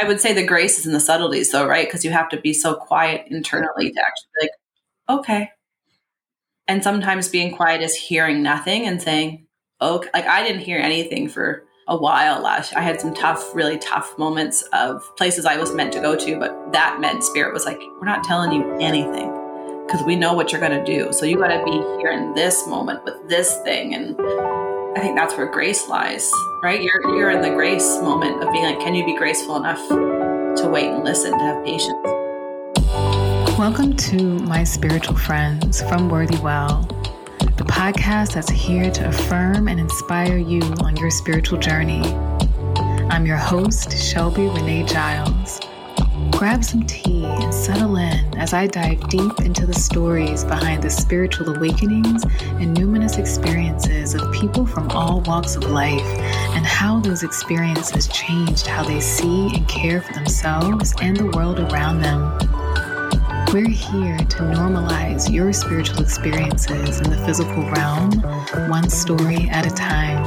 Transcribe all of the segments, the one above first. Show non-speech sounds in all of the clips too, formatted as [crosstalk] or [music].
I would say the grace is in the subtleties, though, right? Because you have to be so quiet internally to actually be like, okay. And sometimes being quiet is hearing nothing and saying, okay. Like I didn't hear anything for a while last. I had some tough, really tough moments of places I was meant to go to, but that meant spirit was like, we're not telling you anything because we know what you're going to do. So you got to be here in this moment with this thing. And I think that's where grace lies, right? You're, you're in the grace moment of being like, can you be graceful enough to wait and listen, to have patience? Welcome to my spiritual friends from Worthy Well, the podcast that's here to affirm and inspire you on your spiritual journey. I'm your host, Shelby Renee Giles. Grab some tea and settle in as I dive deep into the stories behind the spiritual awakenings and numinous experiences of people from all walks of life and how those experiences changed how they see and care for themselves and the world around them. We're here to normalize your spiritual experiences in the physical realm, one story at a time.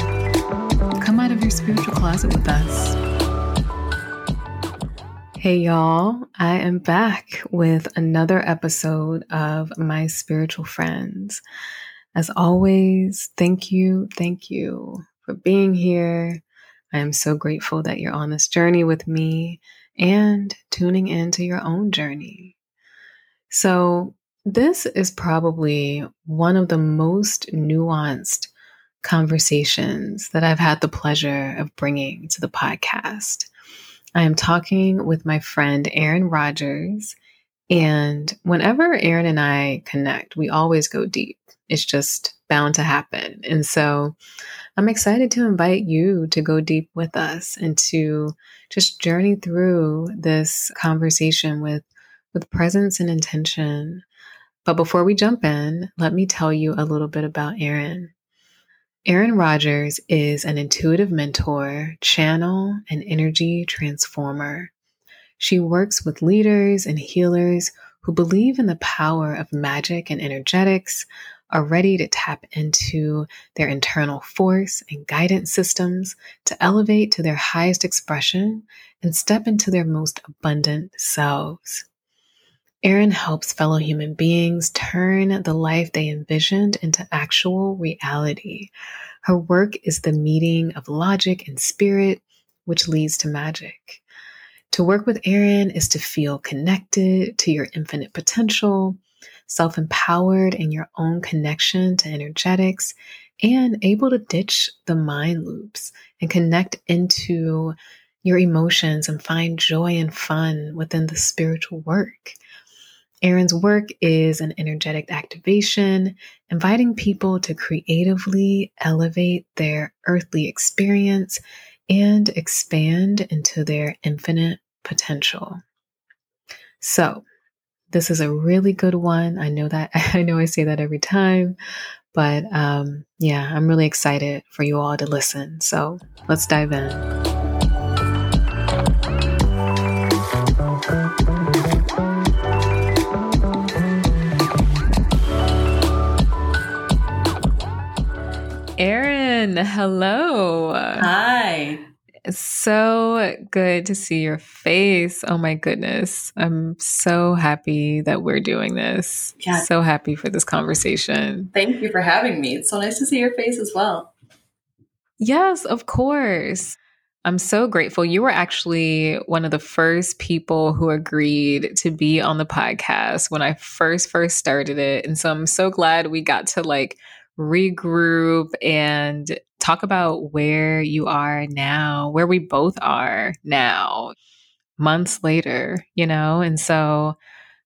Come out of your spiritual closet with us. Hey, y'all. I am back with another episode of My Spiritual Friends. As always, thank you, thank you for being here. I am so grateful that you're on this journey with me and tuning into your own journey. So, this is probably one of the most nuanced conversations that I've had the pleasure of bringing to the podcast. I am talking with my friend Erin Rogers. And whenever Erin and I connect, we always go deep. It's just bound to happen. And so I'm excited to invite you to go deep with us and to just journey through this conversation with, with presence and intention. But before we jump in, let me tell you a little bit about Erin. Erin Rogers is an intuitive mentor, channel, and energy transformer. She works with leaders and healers who believe in the power of magic and energetics, are ready to tap into their internal force and guidance systems to elevate to their highest expression and step into their most abundant selves. Erin helps fellow human beings turn the life they envisioned into actual reality. Her work is the meeting of logic and spirit, which leads to magic. To work with Erin is to feel connected to your infinite potential, self empowered in your own connection to energetics, and able to ditch the mind loops and connect into your emotions and find joy and fun within the spiritual work. Erin's work is an energetic activation, inviting people to creatively elevate their earthly experience and expand into their infinite potential. So, this is a really good one. I know that [laughs] I know I say that every time, but um, yeah, I'm really excited for you all to listen. So, let's dive in. Erin, hello. Hi. So good to see your face. Oh my goodness. I'm so happy that we're doing this. Yeah. So happy for this conversation. Thank you for having me. It's so nice to see your face as well. Yes, of course. I'm so grateful. You were actually one of the first people who agreed to be on the podcast when I first first started it. And so I'm so glad we got to like regroup and talk about where you are now, where we both are now, months later, you know? And so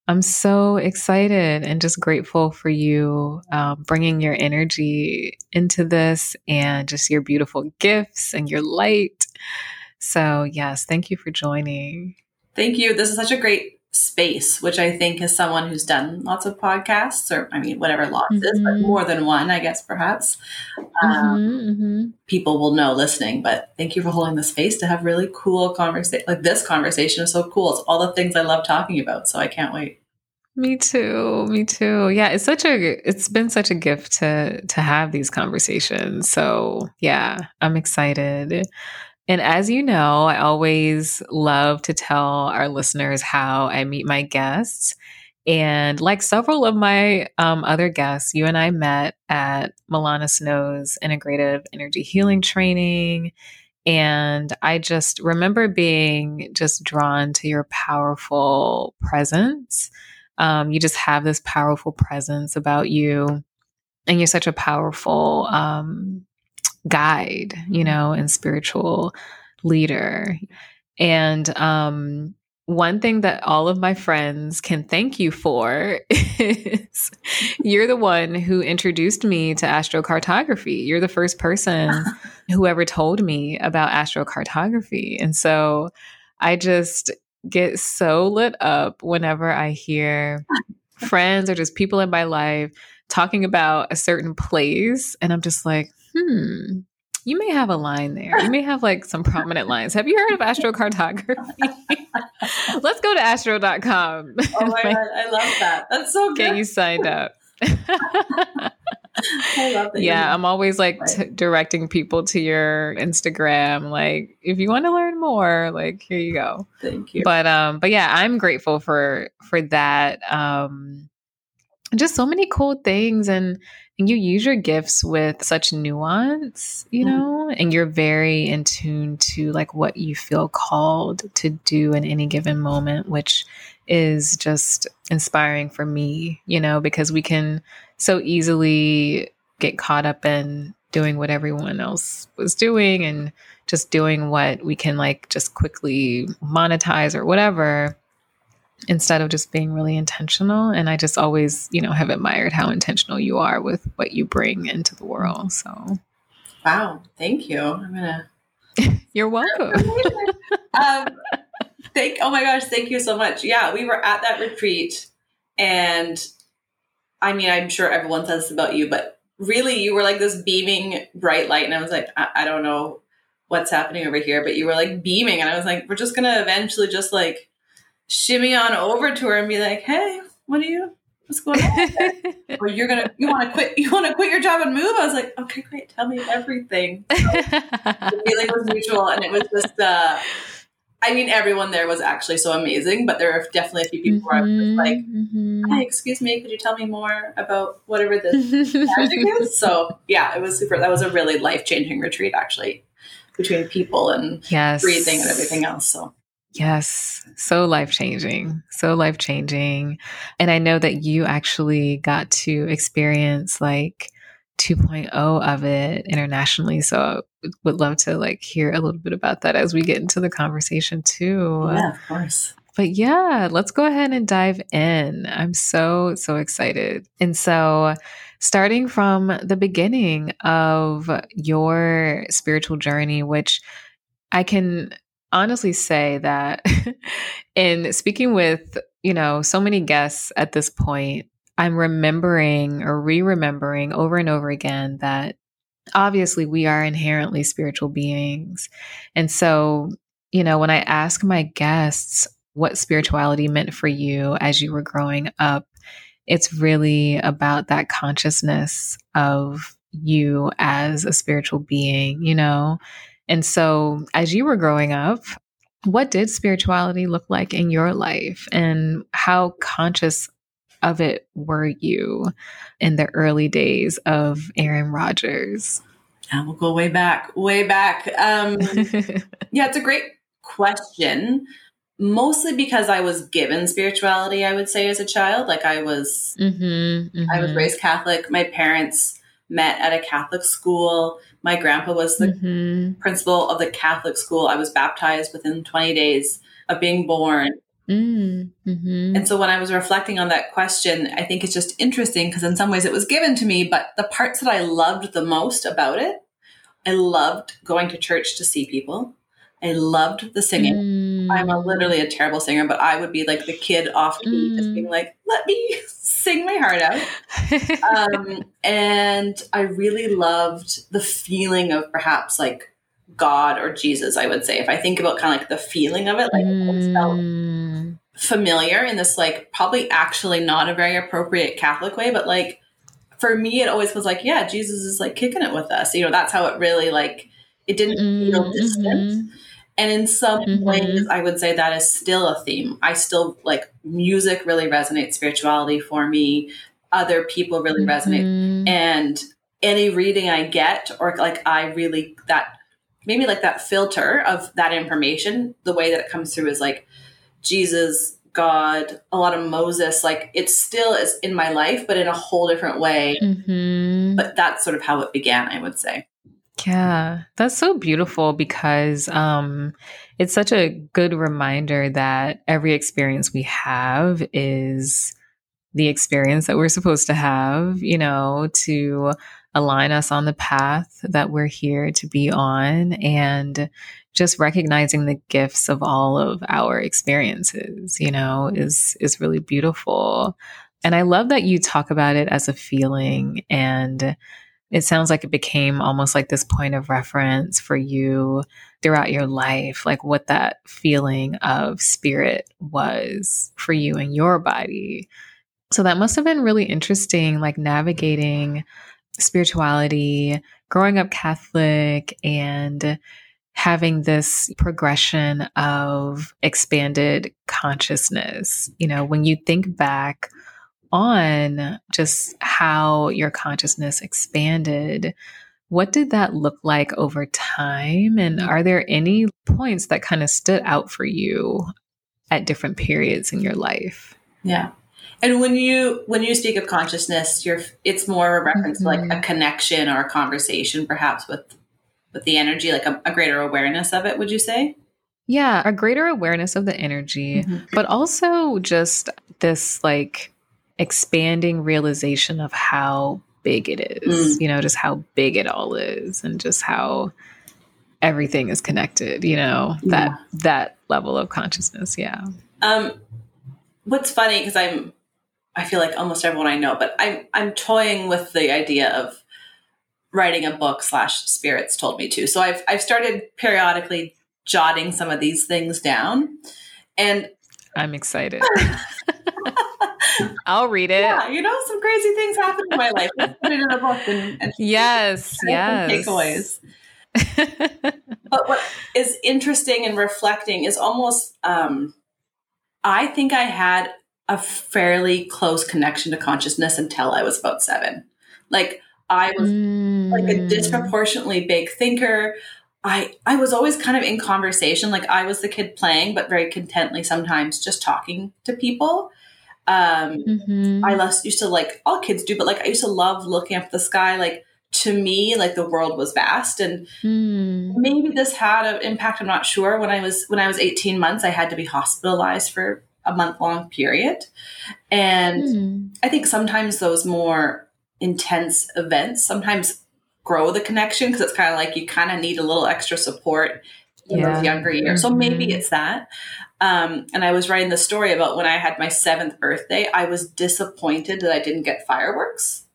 I'm so excited and just grateful for you um, bringing your energy into this and just your beautiful gifts and your light. So, yes, thank you for joining. Thank you. This is such a great space, which I think as someone who's done lots of podcasts, or I mean, whatever lots mm-hmm. is, but mm-hmm. more than one, I guess, perhaps, um, mm-hmm, mm-hmm. people will know listening. But thank you for holding the space to have really cool conversation. Like this conversation is so cool. It's all the things I love talking about. So I can't wait. Me too. Me too. Yeah, it's such a it's been such a gift to to have these conversations. So, yeah, I'm excited. And as you know, I always love to tell our listeners how I meet my guests. And like several of my um, other guests, you and I met at Milana Snow's integrative energy healing training. And I just remember being just drawn to your powerful presence. Um, you just have this powerful presence about you. And you're such a powerful um, guide, you know, and spiritual leader. And um, one thing that all of my friends can thank you for [laughs] is you're the one who introduced me to astrocartography. You're the first person [laughs] who ever told me about astrocartography. And so I just get so lit up whenever I hear [laughs] friends or just people in my life talking about a certain place. And I'm just like, hmm, you may have a line there. You may have like some prominent lines. Have you heard of astrocartography? [laughs] Let's go to astro.com. Oh my God, I love that. That's so good. Get you signed up. [laughs] I love that. Yeah, I'm always like t- directing people to your Instagram. Like, if you want to learn more, like here you go. Thank you. But um, but yeah, I'm grateful for for that. Um, just so many cool things and and you use your gifts with such nuance, you mm-hmm. know, and you're very in tune to like what you feel called to do in any given moment, which is just inspiring for me, you know, because we can so easily get caught up in doing what everyone else was doing and just doing what we can like just quickly monetize or whatever instead of just being really intentional. And I just always, you know, have admired how intentional you are with what you bring into the world. So, wow, thank you. I'm gonna. [laughs] You're welcome. [laughs] um, thank. Oh my gosh, thank you so much. Yeah, we were at that retreat, and I mean, I'm sure everyone says this about you, but really, you were like this beaming bright light, and I was like, I, I don't know what's happening over here, but you were like beaming, and I was like, we're just gonna eventually just like shimmy on over to her and be like, "Hey, what are you? What's going on?" [laughs] or you're gonna you want to quit you want to quit your job and move? I was like, "Okay, great. Tell me everything." So [laughs] the feeling was mutual, and it was just. uh I mean, everyone there was actually so amazing, but there are definitely a few people mm-hmm, where I was like, mm-hmm. "Hi, excuse me, could you tell me more about whatever this magic [laughs] is?" So yeah, it was super. That was a really life changing retreat, actually, between people and yes. breathing and everything else. So Yes, so life changing, so life changing. And I know that you actually got to experience like 2.0 of it internationally. So I would love to like hear a little bit about that as we get into the conversation too. Yeah, of course. But yeah, let's go ahead and dive in. I'm so, so excited. And so, starting from the beginning of your spiritual journey, which I can honestly say that [laughs] in speaking with, you know, so many guests at this point, I'm remembering or re remembering over and over again that obviously we are inherently spiritual beings. And so, you know, when I ask my guests what spirituality meant for you as you were growing up, it's really about that consciousness of you as a spiritual being, you know, and so, as you were growing up, what did spirituality look like in your life and how conscious of it were you in the early days of Erin Rogers? I will go way back, way back. Um, [laughs] yeah, it's a great question. Mostly because I was given spirituality, I would say, as a child. Like I was, mm-hmm, mm-hmm. I was mm-hmm. raised Catholic. My parents met at a Catholic school. My grandpa was the mm-hmm. principal of the Catholic school. I was baptized within 20 days of being born. Mm-hmm. And so when I was reflecting on that question, I think it's just interesting because in some ways it was given to me, but the parts that I loved the most about it, I loved going to church to see people. I loved the singing. Mm. I'm a, literally a terrible singer, but I would be like the kid off key, mm. just being like, let me [laughs] sing my heart out. um, and I really loved the feeling of perhaps like God or Jesus, I would say. If I think about kind of like the feeling of it, like mm. it felt familiar in this like probably actually not a very appropriate Catholic way, but like for me it always was like, yeah, Jesus is like kicking it with us. You know, that's how it really like It didn't feel mm-hmm. And in some mm-hmm. ways, I would say that is still a theme. I still like music really resonates spirituality for me. Other people really mm-hmm. resonate. And any reading I get, or like I really, that maybe like that filter of that information, the way that it comes through is like Jesus, God, a lot of Moses, like it still is in my life, but in a whole different way. Mm-hmm. But that's sort of how it began, I would say. Yeah, that's so beautiful because um, it's such a good reminder that every experience we have is the experience that we're supposed to have, you know, to align us on the path that we're here to be on and just recognizing the gifts of all of our experiences, you know, is is really beautiful. And I love that you talk about it as a feeling and it sounds like it became almost like this point of reference for you throughout your life, like what that feeling of spirit was for you and your body. So that must have been really interesting, like navigating spirituality, growing up Catholic, and having this progression of expanded consciousness. You know, when you think back on just how your consciousness expanded, what did that look like over time? And are there any points that kind of stood out for you at different periods in your life? Yeah. And when you when you speak of consciousness, you're it's more a reference mm-hmm. to like a mm-hmm. connection or a conversation, perhaps with with the energy, like a, a, greater awareness of it. Would you say? Yeah, a greater awareness of the energy, mm-hmm. but also just this like expanding realization of how big it is. Mm. You know, just how big it all is, and just how everything is connected. You know that yeah. that level of consciousness. Yeah. Um, what's funny because I'm I feel like almost everyone I know, but I'm I'm toying with the idea of writing a book slash spirits told me to. So I've I've started periodically jotting some of these things down. And I'm excited. [laughs] [laughs] [laughs] I'll read it. Yeah, you know, some crazy things happen in my life. Let's put it in a book and, and [laughs] yes, yes. Takeaways. [laughs] but what is interesting and reflecting is almost um, I think I had a fairly close connection to consciousness until I was about seven. Like I was mm. like a mm. disproportionately big thinker. I I was always kind of in conversation. Like I was the kid playing, but very contently sometimes just talking to people. Um, mm-hmm. I less used to like all kids do, but like I used to love looking up at the sky. Like to me, like the world was vast, and mm. maybe this had an impact. I'm not sure. When I was when I was 18 months, I had to be hospitalized for a month long period. And mm. I think sometimes those more intense events sometimes grow the connection because it's kind of like you kind of need a little extra support in yeah. those younger years. Mm-hmm. So maybe it's that. Um, and I was writing the story about when I had my seventh birthday, I was disappointed that I didn't get fireworks.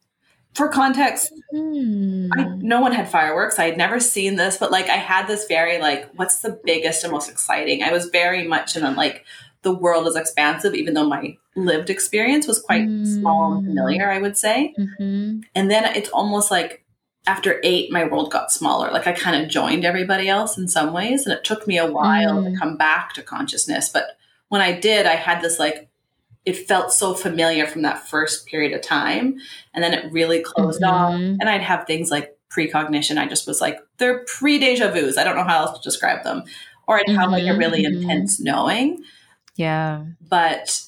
For context, mm. I, no one had fireworks. I had never seen this, but like I had this very like, what's the biggest and most exciting? I was very much in a like, the world is expansive, even though my lived experience was quite mm. small and familiar, I would say. Mm-hmm. And then it's almost like after eight, my world got smaller. Like I kind of joined everybody else in some ways. And it took me a while mm. to come back to consciousness. But when I did, I had this like, it felt so familiar from that first period of time. And then it really closed mm-hmm. off. And I'd have things like precognition. I just was like, they're pre deja vus. I don't know how else to describe them. Or I'd have mm-hmm. like a really mm-hmm. intense knowing. Yeah. But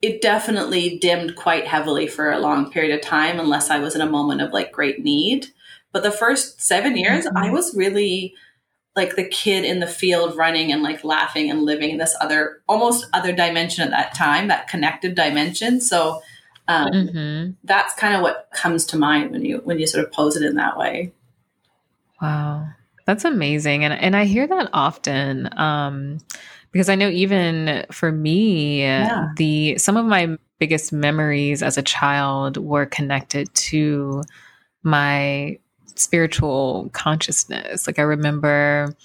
it definitely dimmed quite heavily for a long period of time unless I was in a moment of like great need. But the first seven years, mm-hmm. I was really like the kid in the field running and like laughing and living in this other, almost other dimension at that time, that connected dimension. So um, mm-hmm. that's kind of what comes to mind when you when you sort of pose it in that way. Wow, that's amazing, and and I hear that often. Um, because I know even for me, yeah. the some of my biggest memories as a child were connected to my spiritual consciousness. Like I remember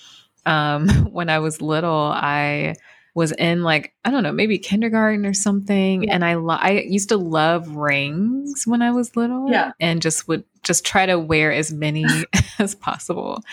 um, [laughs] when I was little, I was in like I don't know, maybe kindergarten or something, yeah. and I lo- I used to love rings when I was little, yeah, and just would just try to wear as many [laughs] as possible.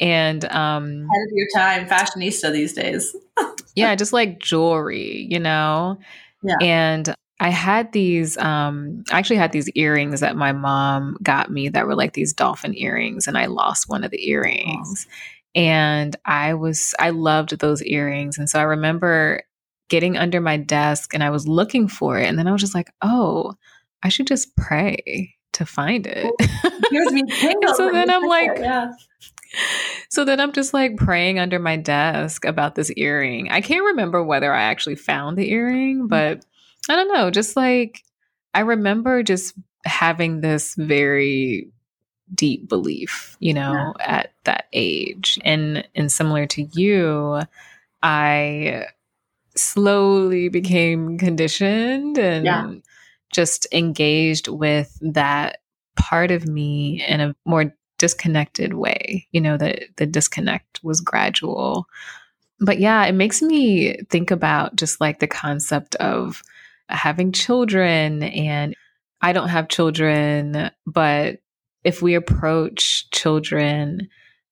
and um ahead of your time fashionista these days [laughs] yeah just like jewelry you know yeah and I had these, um, I actually had these earrings that my mom got me that were like these dolphin earrings, and I lost one of the earrings. Oh. And I was, I loved those earrings. And so I remember getting under my desk and I was looking for it. And then I was just like, oh, I should just pray to find it. Here's me [laughs] so then I'm like, yeah. So then I'm just like praying under my desk about this earring. I can't remember whether I actually found the earring, mm. but I don't know, just like I remember just having this very deep belief, you know, yeah. at that age. And and similar to you, I slowly became conditioned and yeah. just engaged with that part of me in a more disconnected way. You know, that the disconnect was gradual. But yeah, it makes me think about just like the concept of having children and I don't have children, but if we approach children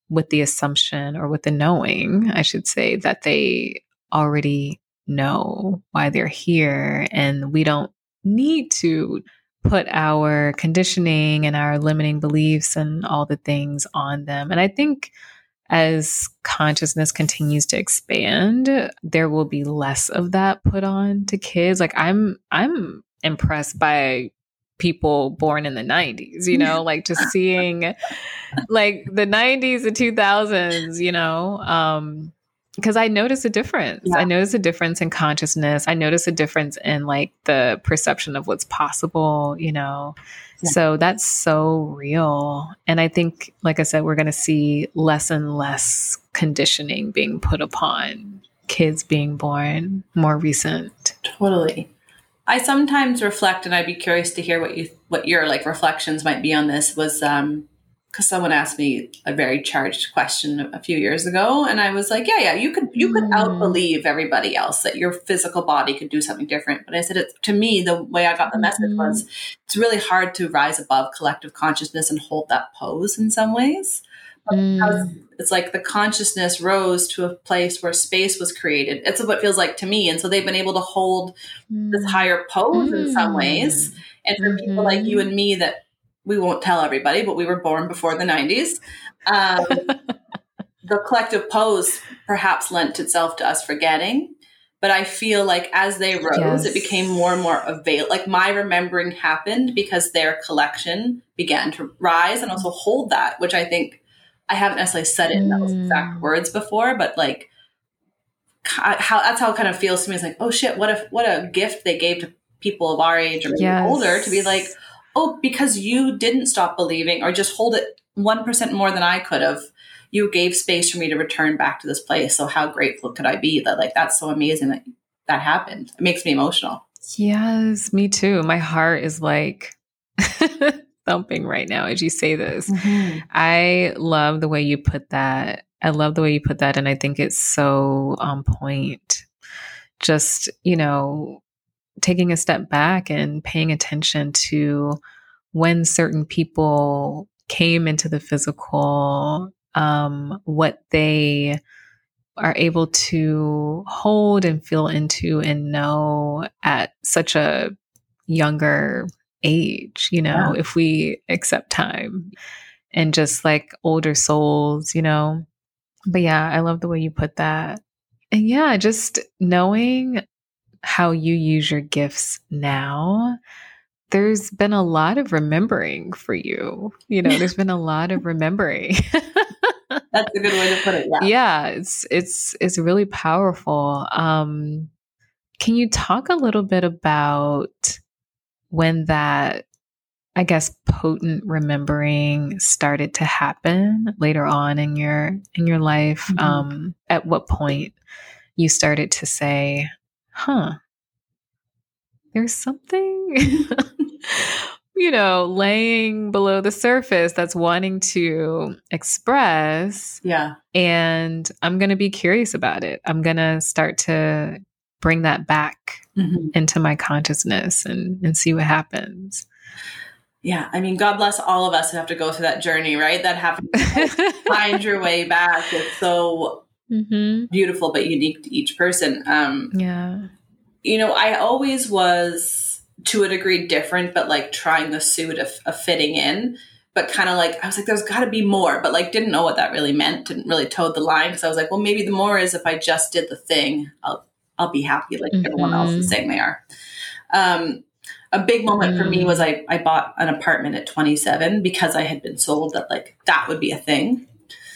with the assumption or with the knowing, I should say, that they already know why they're here and we don't need to put our conditioning and our limiting beliefs and all the things on them. And I think as consciousness continues to expand, there will be less of that put on to kids. Like I'm I'm impressed by people born in the 90s, you know, like just seeing like the 90s and 2000s, you know, um because I notice a difference. Yeah. I notice a difference in consciousness. I notice a difference in like the perception of what's possible, you know. Yeah. So that's so real. And I think, like I said, we're going to see less and less conditioning being put upon kids being born more recent. Totally. I sometimes reflect, and I'd be curious to hear what you what your like reflections might be on this. Was um, because someone asked me a very charged question a few years ago and i was like yeah yeah you could you could mm. outbelieve everybody else that your physical body could do something different but i said it to me the way i got the message mm. was it's really hard to rise above collective consciousness and hold that pose in some ways mm. it's like the consciousness rose to a place where space was created it's what it feels like to me and so they've been able to hold this mm. higher pose in some ways and for people like you mm-hmm. and me that we won't tell everybody, but we were born before the 90s. Um, [laughs] the collective pose perhaps lent itself to us forgetting. But I feel like as they rose, yes. it became more and more available. Like my remembering happened because their collection began to rise and also hold that, which I think I haven't necessarily said it in those exact mm. words before, but like how that's how it kind of feels to me. It's like, oh shit, what if what a gift they gave to people of our age or yes. older to be like, oh, because you didn't stop believing or just hold it 1% more than I could have, you gave space for me to return back to this place. So how grateful could I be that like that's so amazing that that happened. It makes me emotional. Yes, me too. My heart is like [laughs] thumping right now as you say this. Mm-hmm. I love the way you put that. I love the way you put that and I think it's so on point. Just, you know, taking a step back and paying attention to when certain people came into the physical, um, what they are able to hold and feel into and know at such a younger age, you know, yeah. if we accept time and just like older souls, you know. But yeah, I love the way you put that. And yeah, just knowing how you use your gifts now, there's been a lot of remembering for you. You know, there's been a lot of remembering. [laughs] That's a good way to put it. Yeah. Yeah, it's it's it's really powerful. Um can you talk a little bit about when that I guess potent remembering started to happen later on in your in your life? Mm-hmm. Um at what point you started to say, huh, there's something, [laughs] you know, laying below the surface that's wanting to express. Yeah. And I'm going to be curious about it. I'm going to start to bring that back mm-hmm. into my consciousness and, and see what happens. yeah, I mean, God bless all of us who have to go through that journey, right? That have [laughs] find your way back. It's so mm-hmm. beautiful, but unique to each person. Um, yeah. You know, I always was to a degree different, but like trying the suit of, of fitting in. But kind of like, I was like, there's got to be more, but like, didn't know what that really meant. Didn't really toe the line because I was like, well, maybe the more is if I just did the thing, I'll I'll be happy like mm-hmm. everyone else is saying they are. Um, a big moment for me was mm. I, I bought an apartment at 27 because I had been sold that like that would be a thing.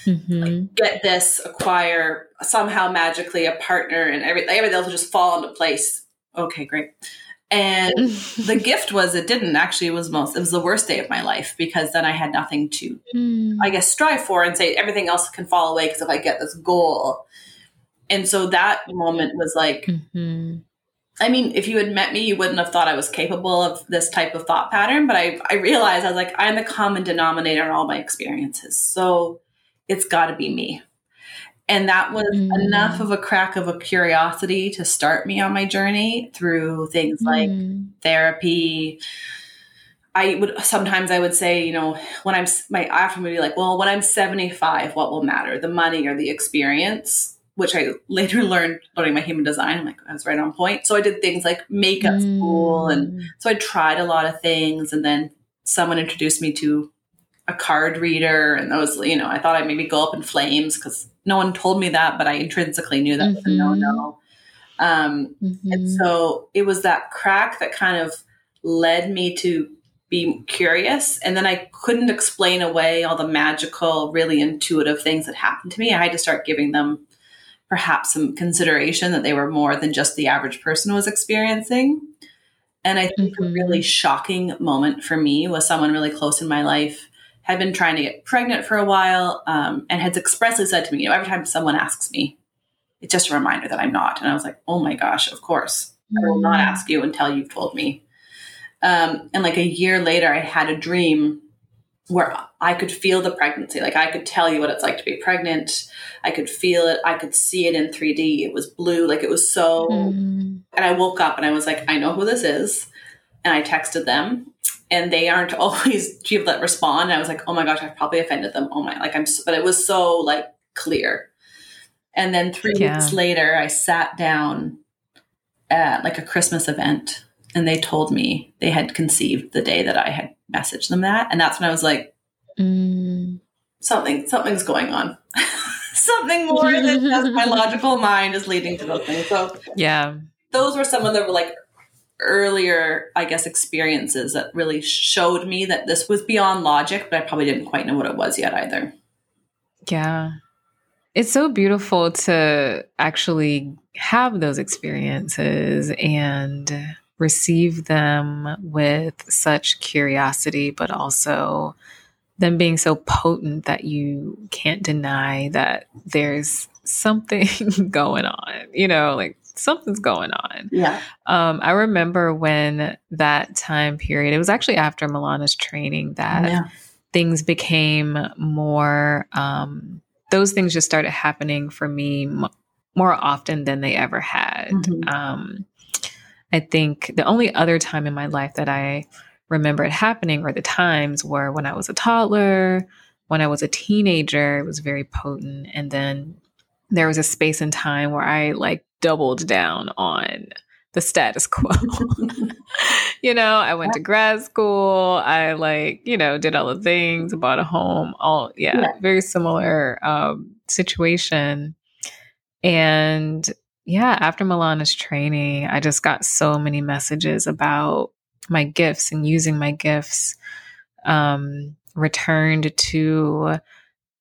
Mm-hmm. Like, get this, acquire somehow magically a partner, and everything, everything else will just fall into place. Okay, great. And [laughs] the gift was it didn't actually. It was most. It was the worst day of my life because then I had nothing to, mm. I guess, strive for and say everything else can fall away because if I get this goal. And so that moment was like, mm-hmm. I mean, if you had met me, you wouldn't have thought I was capable of this type of thought pattern. But I, I realized I was like, I'm the common denominator in all my experiences. So it's got to be me. And that was mm. enough of a crack of a curiosity to start me on my journey through things mm. like therapy. I would sometimes I would say, you know, when I'm my after would be like, well, when I'm 75, what will matter, the money or the experience? which I later [laughs] learned learning my human design. I'm like, I was right on point. So I did things like makeup mm. school. And so I tried a lot of things. And then someone introduced me to a card reader. And those, you know, I thought I'd maybe go up in flames because no one told me that, but I intrinsically knew that mm-hmm. was a no no. Um, mm-hmm. And so it was that crack that kind of led me to be curious. And then I couldn't explain away all the magical, really intuitive things that happened to me. I had to start giving them perhaps some consideration that they were more than just the average person was experiencing. And I think mm-hmm. a really shocking moment for me was someone really close in my life had been trying to get pregnant for a while um, and had expressly said to me, you know, every time someone asks me, it's just a reminder that I'm not. And I was like, oh my gosh, of course. I will not mm. ask you until you've told me. Um, and like a year later, I had a dream where I could feel the pregnancy. Like I could tell you what it's like to be pregnant. I could feel it. I could see it in 3D. It was blue. Like it was so. Mm. And I woke up and I was like, I know who this is. And I texted them and they aren't [laughs] always that respond. And I was like, oh my gosh, I've probably offended them. Oh my, like I'm, so, but it was so like clear. And then three yeah. weeks later, I sat down at like a Christmas event and they told me they had conceived the day that I had messaged them that, and that's when I was like, mm. something something's going on. [laughs] something more than just my [laughs] logical mind is leading to those things. So yeah, those were some of the like earlier, I guess, experiences that really showed me that this was beyond logic, but I probably didn't quite know what it was yet either. Yeah. It's so beautiful to actually have those experiences and receive them with such curiosity, but also them being so potent that you can't deny that there's something [laughs] going on, you know, like something's going on. Yeah. Um, I remember when that time period, it was actually after Milana's training that yeah. things became more, um, those things just started happening for me m- more often than they ever had. Mm-hmm. Um, I think the only other time in my life that I remember it happening were the times where when I was a toddler, when I was a teenager, it was very potent. And then there was a space and time where I like doubled down on the status quo. [laughs] you know, I went to grad school. I like, you know, did all the things, bought a home, all, yeah, yeah. very similar um, situation. And yeah, after Milana's training, I just got so many messages about my gifts and using my gifts. Um, returned to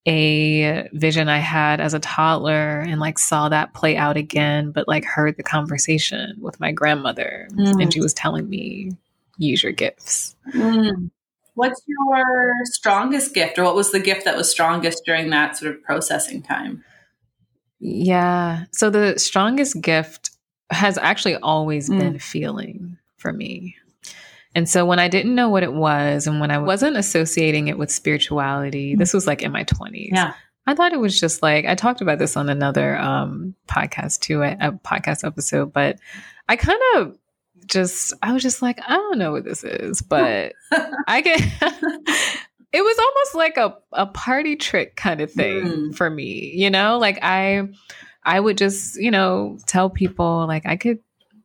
a vision I had as a toddler and like saw that play out again, but like heard the conversation with my grandmother mm. and she was telling me, use your gifts. Mm. What's your strongest gift, or what was the gift that was strongest during that sort of processing time? Yeah. So the strongest gift has actually always mm. been feeling for me. And so when I didn't know what it was and when I wasn't associating it with spirituality, mm. this was like in my 20s. Yeah. I thought it was just like I talked about this on another um, podcast too, a, a podcast episode, but I kind of just I was just like, I don't know what this is, [laughs] but I get [laughs] it was almost like a, a party trick kind of thing mm. for me, you know? Like I I would just, you know, tell people like I could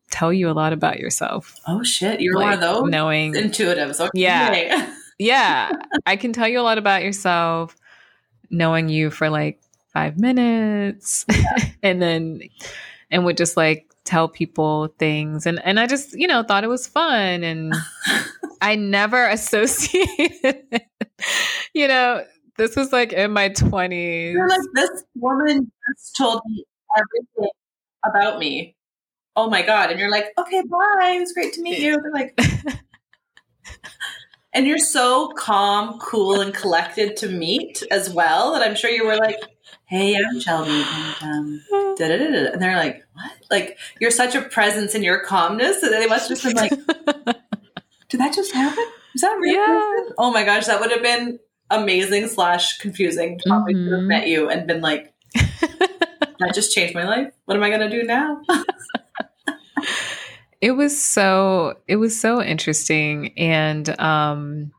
tell you a lot about yourself. Oh shit, you're like, one of those knowing intuitives. Okay. Yeah. yeah. [laughs] I can tell you a lot about yourself knowing you for like 5 minutes [laughs] and then and would just like tell people things and and I just, you know, thought it was fun and [laughs] I never associated you know, this was like in my 20s. You're like this woman just told me everything about me. Oh my god. And you're like, "Okay, bye. It was great to meet you." They're like [laughs] And you're so calm, cool, and collected to meet as well that I'm sure you were like, hey, I'm Shelby. And, um, and they're like, what? Like, you're such a presence in your calmness that they must have just been like, [laughs] did that just happen? Is that real? Yeah. Oh my gosh, that would have been amazing slash confusing to mm-hmm. have met you and been like, that just changed my life. What am I going to do now? [laughs] it was so, it was so interesting. And, um,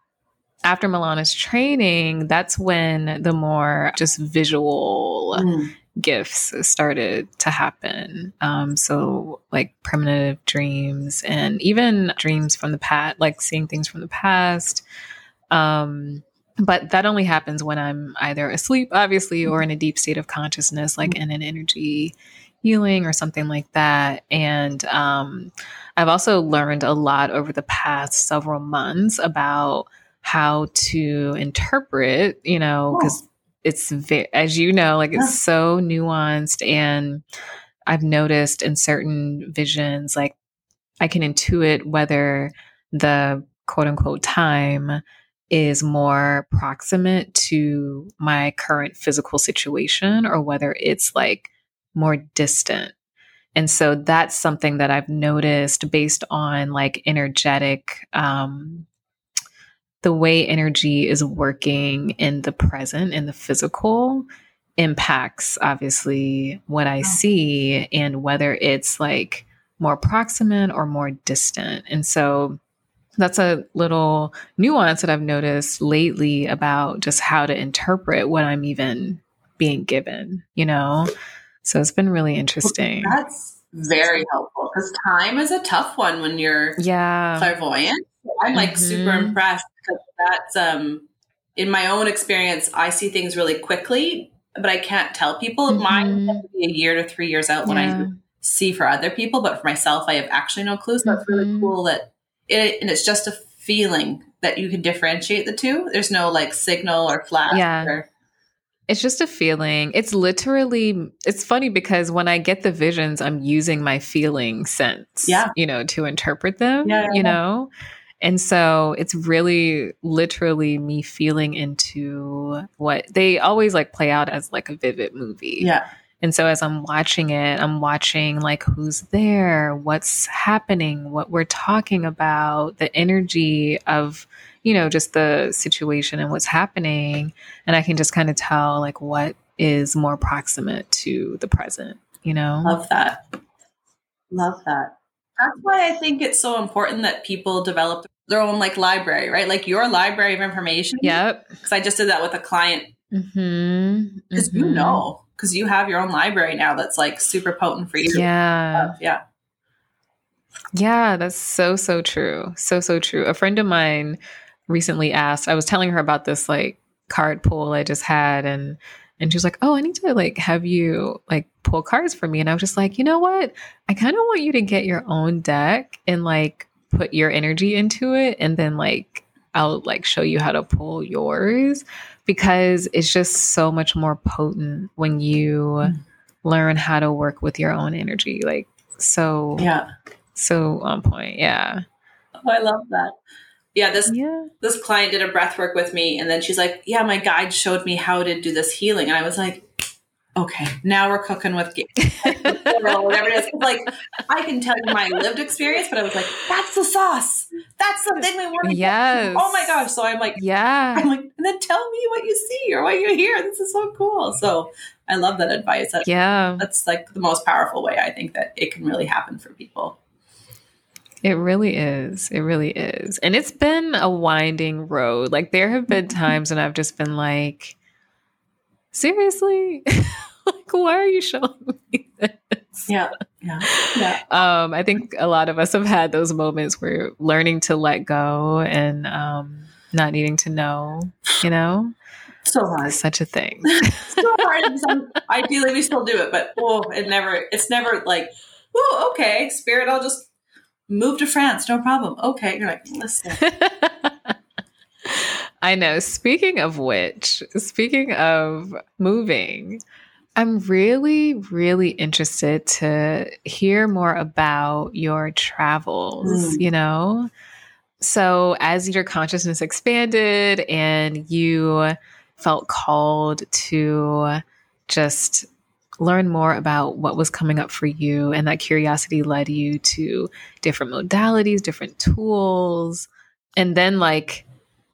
after Milana's training, that's when the more just visual mm. gifts started to happen. Um, so, like primitive dreams and even dreams from the past, like seeing things from the past. Um, but that only happens when I'm either asleep, obviously, or in a deep state of consciousness, like in an energy healing or something like that. And um, I've also learned a lot over the past several months about how to interpret, you know, because it's very, as you know, like it's so nuanced. And I've noticed in certain visions, like I can intuit whether the quote unquote time is more proximate to my current physical situation or whether it's like more distant. And so that's something that I've noticed based on like energetic um, the way energy is working in the present, in the physical, impacts obviously what I see and whether it's like more proximate or more distant. And so that's a little nuance that I've noticed lately about just how to interpret what I'm even being given, you know? So it's been really interesting. That's very helpful because time is a tough one when you're yeah clairvoyant. I'm like mm-hmm. super impressed because that's um in my own experience, I see things really quickly, but I can't tell people. Mm-hmm. Mine to be a year to three years out when yeah. I see for other people, but for myself, I have actually no clues. So mm-hmm. that's really cool that it and it's just a feeling that you can differentiate the two. There's no like signal or flash. Yeah. Or, it's just a feeling. It's literally, it's funny because when I get the visions, I'm using my feeling sense, yeah. you know, to interpret them, yeah, you know? And so it's really literally me feeling into what they always like play out as like a vivid movie. Yeah. And so as I'm watching it, I'm watching like who's there, what's happening, what we're talking about, the energy of, you know, just the situation and what's happening. And I can just kind of tell like what is more proximate to the present, you know? Love that. Love that. That's why I think it's so important that people develop their own like library, right? Like your library of information. Yep. Because I just did that with a client. Because mm-hmm. mm-hmm. you know, because you have your own library now that's like super potent for you. Yeah. Uh, yeah. Yeah, that's so, so true. So, so true. A friend of mine recently asked, I was telling her about this like card pool I just had and and she was like, "Oh, I need to like have you like pull cards for me." And I was just like, "You know what? I kind of want you to get your own deck and like put your energy into it and then like I'll like show you how to pull yours because it's just so much more potent when you mm. learn how to work with your own energy. Like so Yeah. So on point. Yeah. Oh, I love that yeah this yeah. this client did a breath work with me and then she's like yeah my guide showed me how to do this healing. And i was like okay now we're cooking with [laughs] whatever it is. Like i can tell you my lived experience but i was like that's the sauce. That's the thing we want yes. Oh my gosh. So i'm like yeah. I'm like and then tell me what you see or what you hear. This is so cool. So i love that advice. Yeah. that's like the most powerful way i think that it can really happen for people It really is. It really is. And it's been a winding road. Like there have been times when I've just been like, seriously? [laughs] like, why are you showing [laughs] me this? Yeah. Yeah. Yeah. [laughs] Um, I think a lot of us have had those moments where learning to let go and um, not needing to know, you know? So hard. Such a thing. so hard. Some, ideally, we still do it, but oh, it never, it's never like, oh, okay, spirit, I'll just move to France, no problem. Okay. You're like, listen. [laughs] I know. Speaking of which, speaking of moving, I'm really, really interested to hear more about your travels, mm. you know? So, as your consciousness expanded and you felt called to just learn more about what was coming up for you. And that curiosity led you to different modalities, different tools, and then like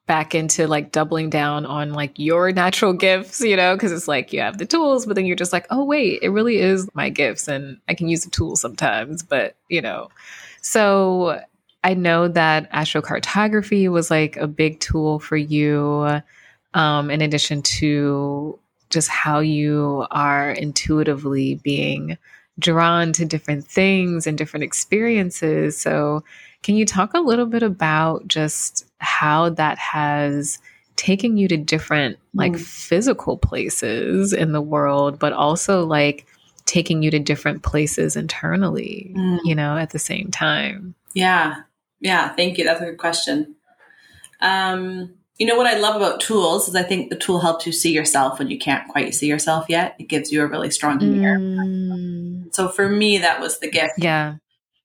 back into like doubling down on like your natural gifts, you know, because it's like you have the tools, but then you're just like, oh, wait, it really is my gifts and I can use the tools sometimes, but you know. So I know that astrocartography was like a big tool for you, um, in addition to just how you are intuitively being drawn to different things and different experiences. So, can you talk a little bit about just how that has taken you to different, like, mm. physical places in the world, but also like taking you to different places internally, mm. you know, at the same time? Yeah. Yeah. Thank you. That's a good question. Um, you know what I love about tools is I think the tool helps you see yourself when you can't quite see yourself yet. It gives you a really strong mirror. Mm. So for me, that was the gift. Yeah.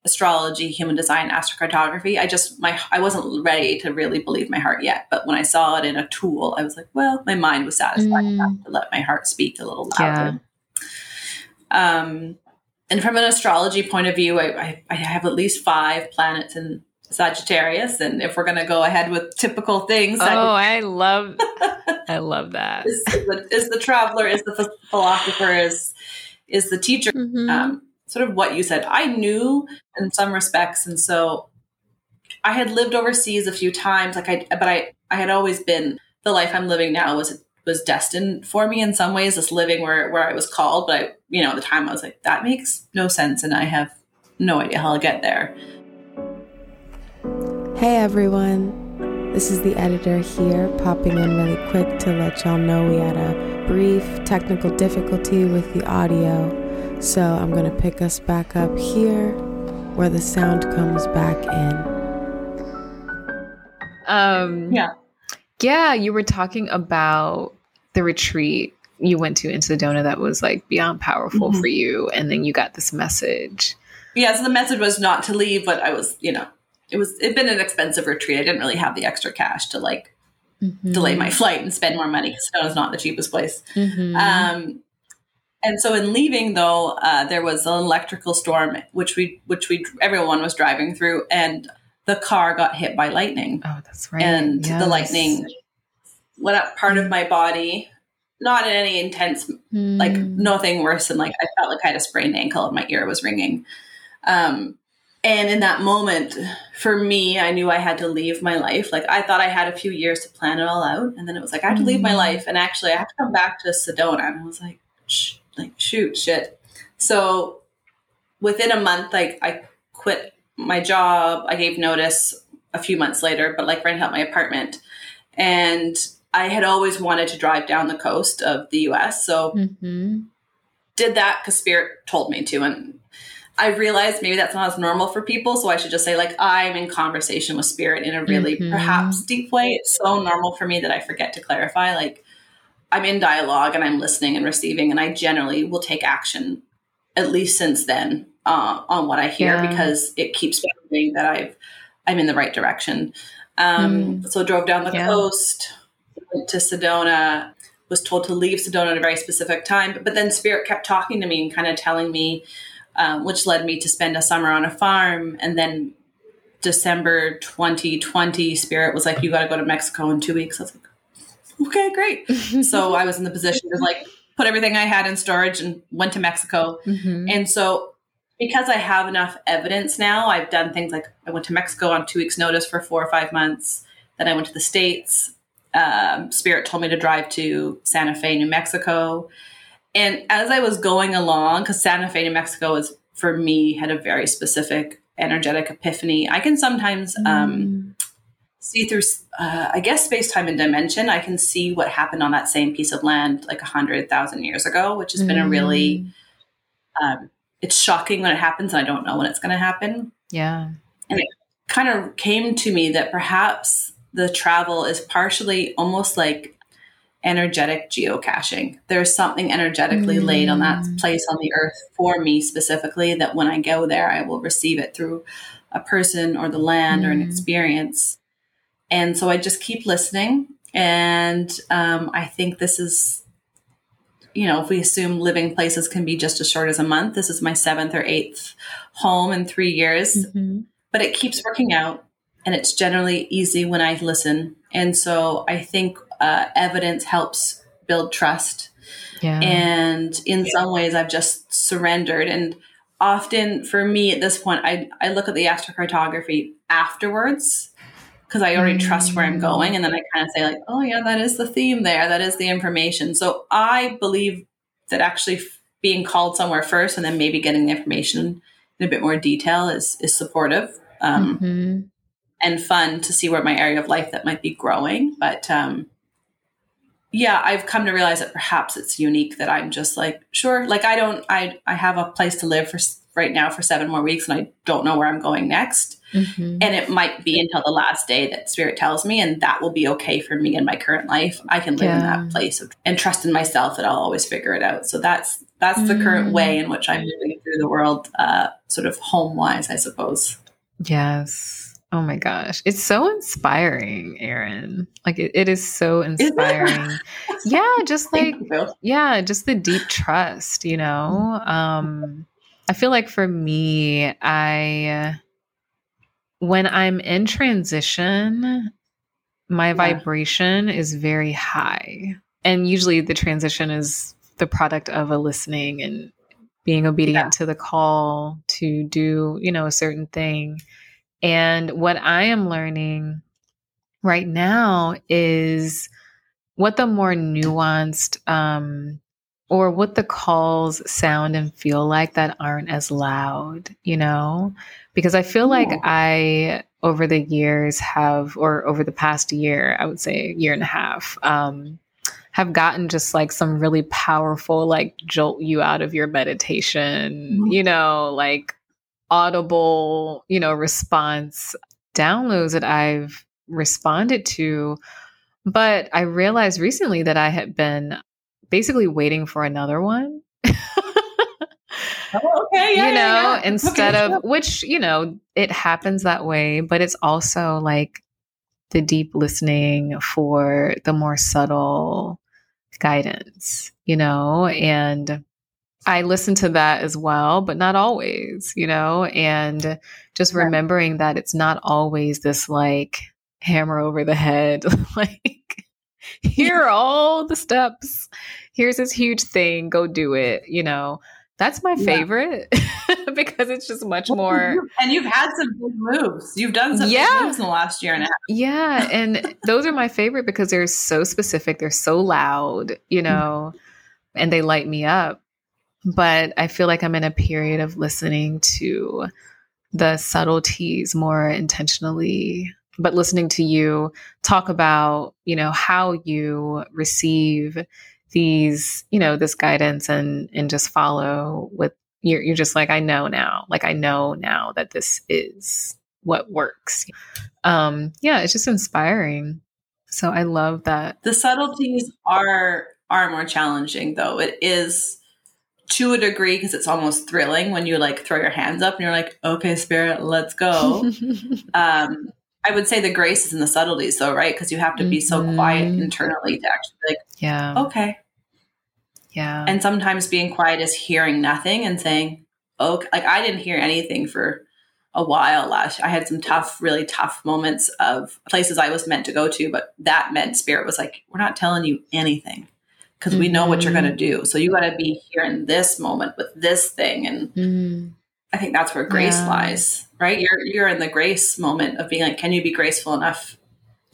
Astrology, human design, astrocartography. I just my I wasn't ready to really believe my heart yet, but when I saw it in a tool, I was like, well, my mind was satisfied mm. enough to let my heart speak a little louder. Yeah. Um, and from an astrology point of view, I, I, I have at least five planets in Sagittarius, and if we're going to go ahead with typical things, oh, I love, [laughs] I love that. Is, is, the, is, the, traveler, is the philosopher, is is the teacher. Mm-hmm. Um, sort of what you said. I knew in some respects, and so I had lived overseas a few times. Like I, but I, I had always been the life I'm living now was was destined for me in some ways. This living where where I was called, but I, you know, at the time I was like, that makes no sense, and I have no idea how I'll get there. Hey everyone, this is the editor here, popping in really quick to let y'all know we had a brief technical difficulty with the audio. So I'm going to pick us back up here where the sound comes back in. Um, yeah. Yeah, you were talking about the retreat you went to in Sedona that was like beyond powerful mm-hmm. for you. And then you got this message. Yeah, so the message was not to leave, but I was, you know, it was it'd been an expensive retreat. I didn't really have the extra cash to like mm-hmm. delay my flight and spend more money because was not the cheapest place. Mm-hmm. Um, and so in leaving though, uh, there was an electrical storm which we which we everyone was driving through, and the car got hit by lightning. Oh, that's right. And yes. the lightning went up part of my body. Not in any intense, mm. like nothing worse than like I felt like I had a sprained ankle and my ear was ringing. Um, and in that moment, for me, I knew I had to leave my life. Like I thought I had a few years to plan it all out, and then it was like I have to leave my mm-hmm. life, and actually I have to come back to Sedona. And I was like, Shh, like shoot, shit. So within a month, like I quit my job. I gave notice a few months later, but like rent out my apartment, and I had always wanted to drive down the coast of the U.S. So mm-hmm. did that because Spirit told me to, and I realized maybe that's not as normal for people. So I should just say, like, I'm in conversation with spirit in a really mm-hmm. perhaps deep way. It's so normal for me that I forget to clarify. Like, I'm in dialogue and I'm listening and receiving, and I generally will take action, at least since then, uh, on what I hear yeah. because it keeps proving that I've I'm in the right direction. Um, mm. So drove down the yeah. coast, went to Sedona, was told to leave Sedona at a very specific time, but, but then Spirit kept talking to me and kind of telling me um, which led me to spend a summer on a farm. And then December 2020, Spirit was like, You got to go to Mexico in two weeks. I was like, Okay, great. [laughs] so I was in the position to like put everything I had in storage and went to Mexico. Mm-hmm. And so because I have enough evidence now, I've done things like I went to Mexico on two weeks' notice for four or five months. Then I went to the States. Um, Spirit told me to drive to Santa Fe, New Mexico. And as I was going along, because Santa Fe, New Mexico is for me had a very specific energetic epiphany. I can sometimes um, mm. see through, uh, I guess, space, time, and dimension. I can see what happened on that same piece of land like a hundred thousand years ago, which has mm. been a really mm. um, it's shocking when it happens and I don't know when it's going to happen. Yeah. And it kind of came to me that perhaps the travel is partially almost like energetic geocaching. There's something energetically mm. laid on that mm. place on the earth for me specifically that when I go there, I will receive it through a person or the land mm. or an mm. experience. And so I just keep listening. And um, I think this is you know, if we assume living places can be just as short as a month, this is my seventh or eighth home in three years. Mm-hmm. But it keeps working out and it's generally easy when I listen. And so I think uh, evidence helps build trust. Yeah. And in yeah. some ways, I've just surrendered. And often for me at this point, I, I look at the astrocartography afterwards because I already trust where I'm mm. going. And then I kind of say, like, oh, yeah, that is the theme there. That is the information. So I believe that actually being called somewhere first and then maybe getting the information in a bit more detail is, is supportive um, mm-hmm. and fun to see where my area of life that might be growing. But um, yeah, I've come to realize that perhaps it's unique that I'm just like, sure, like I don't, I, I have a place to live for right now for seven more weeks and I don't know where I'm going next. Mm-hmm. And it might be until the last day that spirit tells me, and that will be okay for me in my current life. I can live yeah. in that place of, and trust in myself that I'll always figure it out. So that's that's mm-hmm. the current way in which I'm moving through the world, uh, sort of home wise, I suppose. Yes. Oh my gosh. It's so inspiring, Erin. Like it, it is so inspiring. yeah, [laughs] just like yeah, just the deep trust, you know. Um I feel like for me, I when I'm in transition, my yeah. vibration is very high. And usually the transition is the product of a listening and being obedient yeah. to the call to do, you know, a certain thing. And what I am learning right now is what the more nuanced um, or what the calls sound and feel like that aren't as loud, you know? Because I feel like I, over the years, have, or over the past year, I would say year and a half, um, have gotten just like some really powerful, like jolt you out of your meditation, mm-hmm. you know, like audible, you know, response downloads that I've responded to. But I realized recently that I had been basically waiting for another one. Oh, okay, [laughs] yeah, you know, yeah. instead okay, of which, you know, it happens that way, but it's also like the deep listening for the more subtle guidance, you know, and I listen to that as well, but not always, you know, and just remembering that it's not always this like hammer over the head, [laughs] like here are all the steps here's this huge thing, go do it, you know. That's my favorite yeah. [laughs] because it's just much more. And you've had some big moves. You've done some yeah. big moves in the last year and a half. Yeah. And those are my favorite because they're so specific. They're so loud, you know, mm-hmm. and they light me up. But I feel like I'm in a period of listening to the subtleties more intentionally but listening to you talk about you know how you receive these, you know, this guidance and and just follow with you're you're just like, I know now. Like I know now that this is what works. Um, yeah, it's just inspiring. So I love that. The subtleties are are more challenging though. It is to a degree because it's almost thrilling when you like throw your hands up and you're like, okay, spirit, let's go. [laughs] um, I would say the grace is in the subtleties, though, right? Because you have to be so mm-hmm. quiet internally to actually like, yeah, okay, yeah. And sometimes being quiet is hearing nothing and saying, okay, like I didn't hear anything for a while last. I had some tough, really tough moments of places I was meant to go to, but that meant spirit was like, we're not telling you anything because mm-hmm. we know what you're going to mm-hmm. do. So you got to be here in this moment with this thing and. Mm-hmm I think that's where grace Yeah. lies, right? You're you're in the grace moment of being like, can you be graceful enough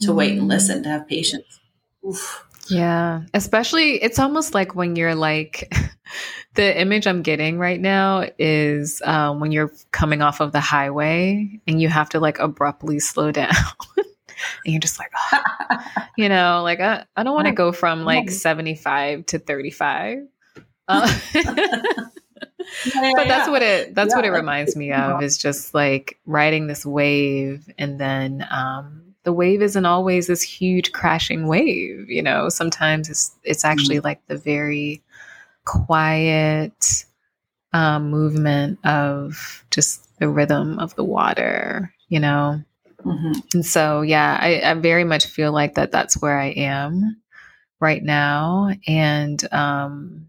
to wait and Mhm. listen, to have patience? Oof. Yeah, especially it's almost like when you're like [laughs] the image I'm getting right now is um, when you're coming off of the highway and you have to like abruptly slow [laughs] down. And you're just like, "Ah." you know, like I, I don't want to go from like 75 to 35. [laughs] Uh, [laughs] but that's what it that's what it reminds me of is just like riding this wave and then um the wave isn't always this huge crashing wave you know? Sometimes it's it's actually like the very quiet um movement of just the rhythm of the water you know Mhm. and so, yeah, I, I very much feel like that that's where I am right now. And um,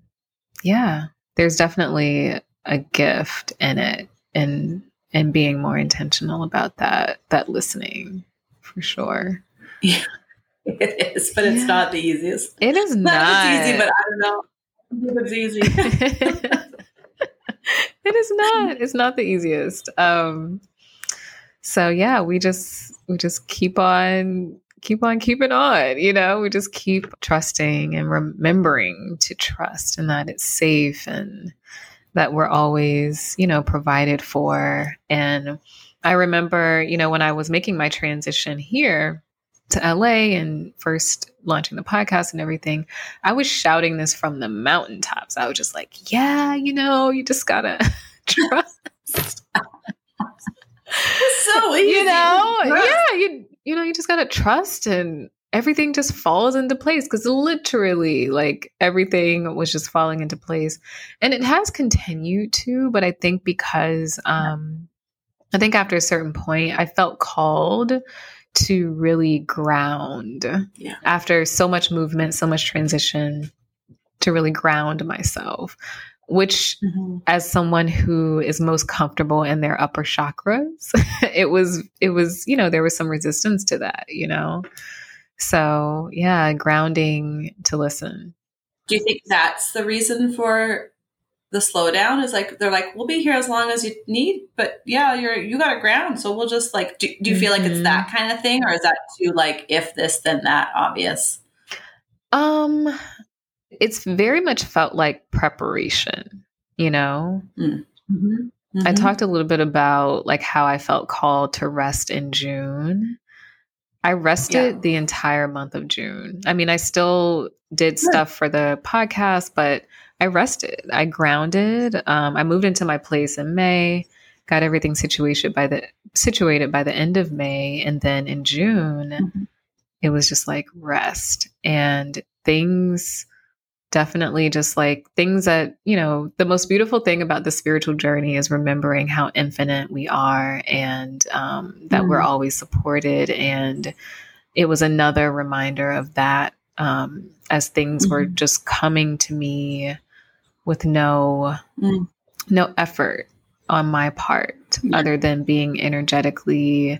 yeah, there's definitely a gift in it and and being more intentional about that that listening for sure. Yeah, [laughs] It is, but it's Yeah. not the easiest. It is [laughs] Not not. it's easy, but I don't know. It's easy. [laughs] it is not. It's not the easiest. Um so yeah, we just we just keep on keep on keeping on, you know? We just keep trusting and remembering to trust and that it's safe and that we're always, you know, provided for. And I remember, you know, when I was making my transition here to LA and first launching the podcast and everything, I was shouting this from the mountaintops. I was just like, yeah, you know, you just gotta [laughs] trust. So [laughs] easy. you know, [laughs] yeah, you you know, you just gotta trust and everything just falls into place because literally like everything was just falling into place. And it has continued to but i think because um i think after a certain point i felt called to really ground Yeah. after so much movement so much transition to really ground myself which Mhm. as someone who is most comfortable in their upper chakras [laughs] it was it was you know there was some resistance to that you know so yeah grounding to listen Do you think that's the reason for the slowdown? Is like they're like, we'll be here as long as you need, but yeah, you're you got to ground, so we'll just like. Do, do you feel like it's that kind of thing, or is that too like if this then that obvious? um it's very much felt like preparation you know Mm-hmm. I talked a little bit about like how I felt called to rest in June. I rested Yeah. the entire month of June. I mean, I still did Good. stuff for the podcast, but I rested. I grounded. Um, I moved into my place in May, got everything situated by the situated by the end of May, and then in June, Mhm. it was just like rest and things definitely just like things that you know the most beautiful thing about the spiritual journey is remembering how infinite we are and um, that we're Mm. always supported and it was another reminder of that um, as things were Mhm. just coming to me with no Mm. no effort on my part Yeah. other than being energetically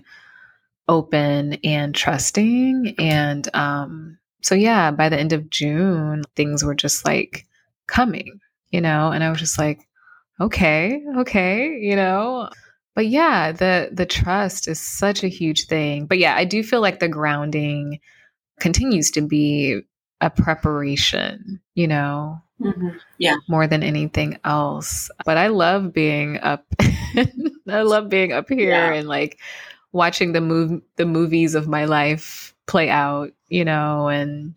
open and trusting and um so yeah by the end of june things were just like coming you know and i was just like okay okay you know but yeah the the trust is such a huge thing but yeah i do feel like the grounding continues to be a preparation you know Mhm. more than anything else. But I love being up. [laughs] I love being up here Yeah. and like watching the move the movies of my life play out, you know, and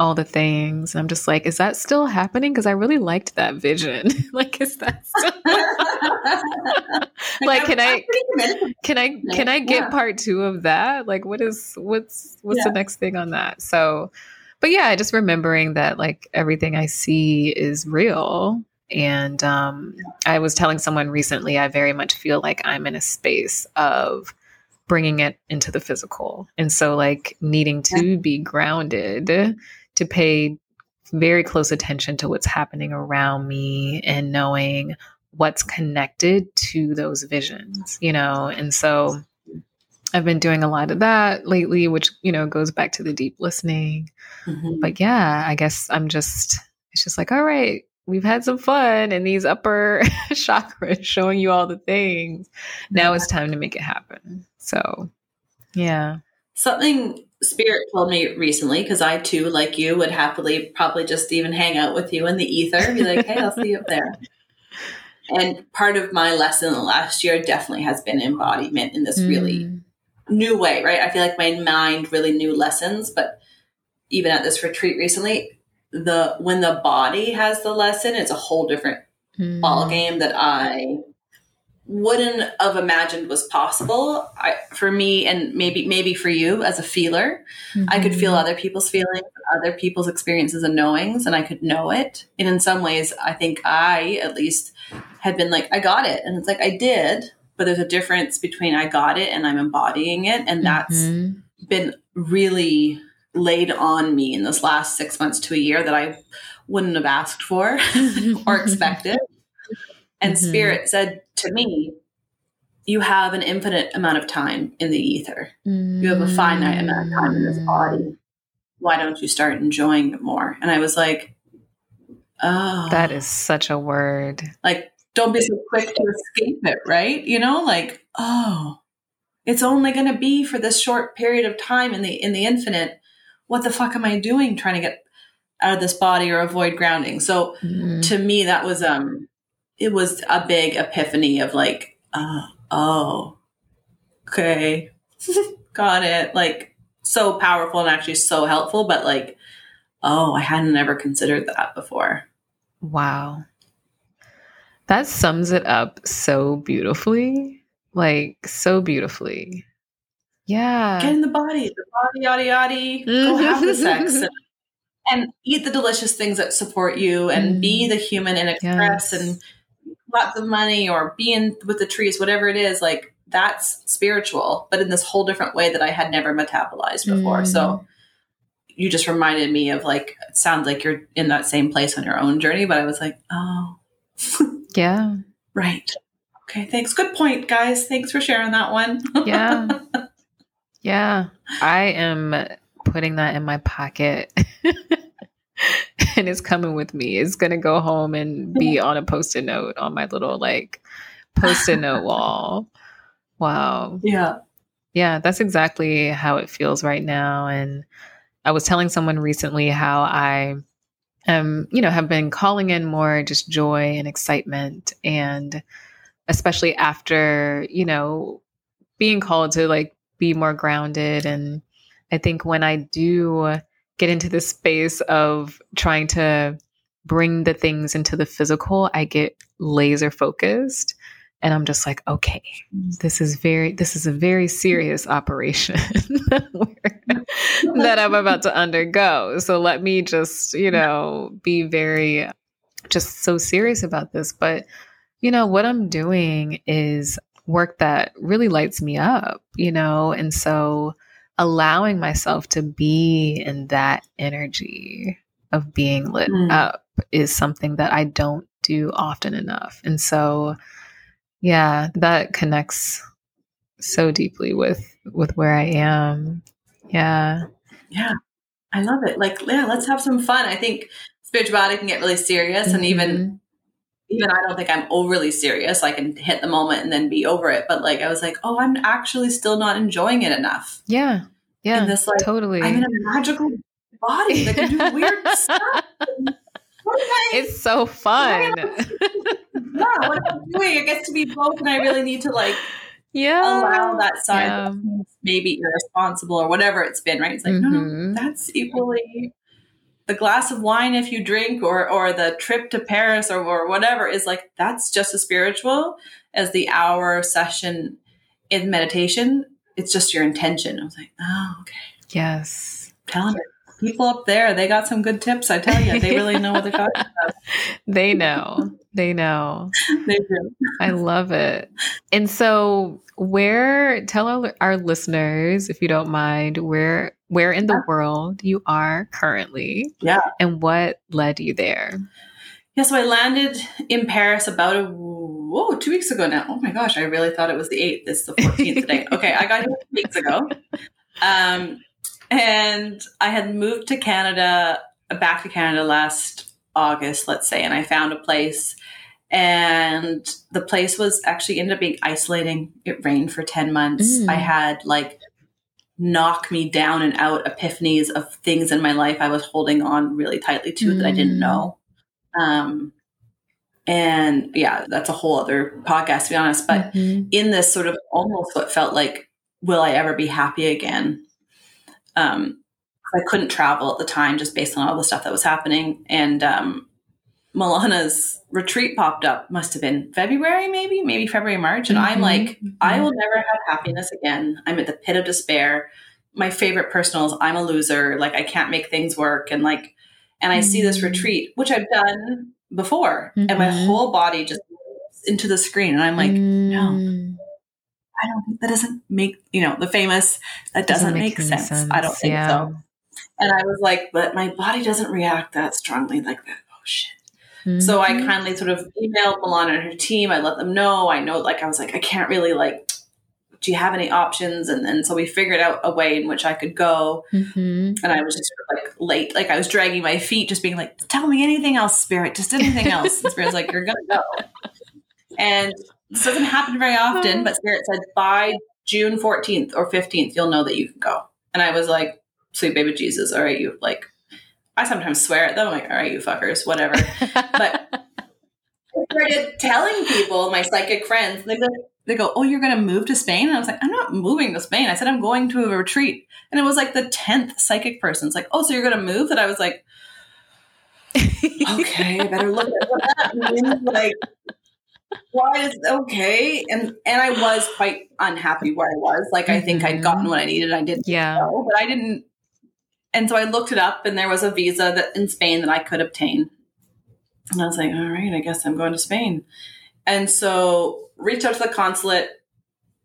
all the things. And I'm just like, is that still happening? Because I really liked that vision. [laughs] like, is that [laughs] still- like? Can I can I can I get Yeah. part two of that? Like, what is what's what's Yeah. the next thing on that? So, but yeah, just remembering that like everything I see is real. And um, I was telling someone recently, I very much feel like I'm in a space of bringing it into the physical, and so like needing to be grounded to pay very close attention to what's happening around me and knowing what's connected to those visions, you know? And so I've been doing a lot of that lately, which, you know, goes back to the deep listening. Mhm. But yeah, I guess I'm just, it's just like, all right, we've had some fun in these upper [laughs] chakras showing you all the things. Now it's time to make it happen. So, yeah. Something Spirit told me recently, because I too, like you, would happily probably just even hang out with you in the ether, be like, hey, I'll see you up there. And part of my lesson the last year definitely has been embodiment in this mm. really new way, right? I feel like my mind really knew lessons, but even at this retreat recently, the when the body has the lesson, it's a whole different mm. ball game that I wouldn't have imagined was possible. I, for me, and maybe maybe for you as a feeler, mm-hmm. I could feel mm-hmm. other people's feelings, other people's experiences and knowings, and I could know it. And in some ways, I think I at least had been like, I got it, and it's like I did, but there's a difference between I got it and I'm embodying it, and that's mm-hmm. been really laid on me in this last six months to a year that I wouldn't have asked for [laughs] or [laughs] expected. And mm-hmm. Spirit said to me, You have an infinite amount of time in the ether. Mm-hmm. You have a finite amount of time in this body. Why don't you start enjoying it more? And I was like, Oh. That is such a word. Like, don't be so quick to escape it, right? You know, like, oh, it's only going to be for this short period of time in the in the infinite. What the fuck am I doing trying to get out of this body or avoid grounding? So mm-hmm. to me, that was um it was a big epiphany of like, uh, oh, okay, [laughs] got it. Like so powerful and actually so helpful, but like, oh, I hadn't ever considered that before. Wow. That sums it up so beautifully. Like so beautifully. Yeah. Get in the body, the body, yada yada. Go have the sex. [laughs] And, and, eat the delicious things that support you and mm. be the human and express yes. and lots of money or being with the trees, whatever it is, like that's spiritual, but in this whole different way that I had never metabolized before. Mm. So you just reminded me of like, it sounds like you're in that same place on your own journey, but I was like, oh, [laughs] yeah. Right. Okay. Thanks. Good point, guys. Thanks for sharing that one. [laughs] yeah. Yeah. I am putting that in my pocket. [laughs] [laughs] and it's coming with me. It's gonna go home and be on a post-it note on my little like post-it note [laughs] wall. Wow. Yeah. Yeah, that's exactly how it feels right now. And I was telling someone recently how I um, you know, have been calling in more just joy and excitement and especially after, you know, being called to like be more grounded and I think when I do get into this space of trying to bring the things into the physical, I get laser focused and I'm just like, okay, this is very, this is a very serious operation [laughs] that I'm about to undergo. So let me just, you know, be very, just so serious about this. But, you know, what I'm doing is work that really lights me up, you know, and so allowing myself to be in that energy of being lit mm. up is something that I don't do often enough. And so yeah, that connects so deeply with with where I am. Yeah. Yeah. I love it. Like, yeah, let's have some fun. I think spirituality can get really serious mm-hmm. and even mm-hmm. Even I don't think I'm overly serious. I can hit the moment and then be over it. But like I was like, oh, I'm actually still not enjoying it enough. Yeah. Yeah. And this like totally I'm in a magical body that can do [laughs] weird stuff. It's so fun. yeah, what am I doing? I get to be both and I really need to like yeah allow that side yeah. maybe irresponsible or whatever it's been, right? It's like, mm-hmm. no, no, mm-hmm. that's equally the glass of wine if you drink or or the trip to Paris or, or whatever is like that's just as spiritual as the hour session in meditation. It's just your intention. I was like, oh, okay. Yes. Telling it. People up there, they got some good tips. I tell you, they [laughs] really know what they're talking about. they know. They know. [laughs] they do. I love it. And so, where tell our, our listeners, if you don't mind, where where in the world you are currently. Yeah. And what led you there? Yeah, so I landed in Paris about a whoa, two weeks ago now. Oh my gosh, I really thought it was the eighth. This is the fourteenth today. [laughs] Okay, I got here two weeks ago. Um, and I had moved to Canada, back to Canada last August, let's say, and I found a place. And the place was actually ended up being isolating. It rained for 10 months. Mm. I had like knock me down and out epiphanies of things in my life I was holding on really tightly to that I didn't Mm. know. Um, and yeah, that's a whole other podcast to be honest. But Mhm. in this sort of almost what felt like, will I ever be happy again? Um, I couldn't travel at the time just based on all the stuff that was happening. And um, Milana's retreat popped up, must have been February, maybe, maybe February, March. And I'm Mhm. like, I will never have happiness again. I'm at the pit of despair. My favorite personal is I'm a loser. Like, I can't make things work. And like, and I see this Mhm. retreat, which I've done before, and my Mhm. whole body just into the screen. And I'm like, no. Mm. I don't think that doesn't make, you know, the famous, that doesn't, make, any sense. I don't think Yeah. so. And I was like, but my body doesn't react that strongly like that. Oh shit. So I Mhm. kindly sort of emailed Milan and her team. I let them know. I know, like, I was like, I can't really, like, do you have any options? And then so we figured out a way in which I could go. Mhm. And I was just sort of like late, like I was dragging my feet, just being like, tell me anything else, Spirit, just anything else. And Spirit's like, you're going to go. And this doesn't happen very often, but Spirit said, by June 14th or 15th, you'll know that you can go. And I was like, sweet baby Jesus, all right, you like, I sometimes swear at them. I'm like, all right, you fuckers, whatever. But I started telling people, my psychic friends, they go, they go, oh, you're going to move to Spain? And I was like, I'm not moving to Spain. I said, I'm going to a retreat. And it was like the 10th psychic person. It's like, oh, so you're going to move? And I was like, okay, I better look at what that means. Like, why is okay? And and I was quite unhappy where I was. Like, I think I'd mm-hmm. gotten what I needed. I didn't yeah. know, but I didn't. And so I looked it up, and there was a visa that in Spain that I could obtain. And I was like, all right, I guess I'm going to Spain. And so reached out to the consulate,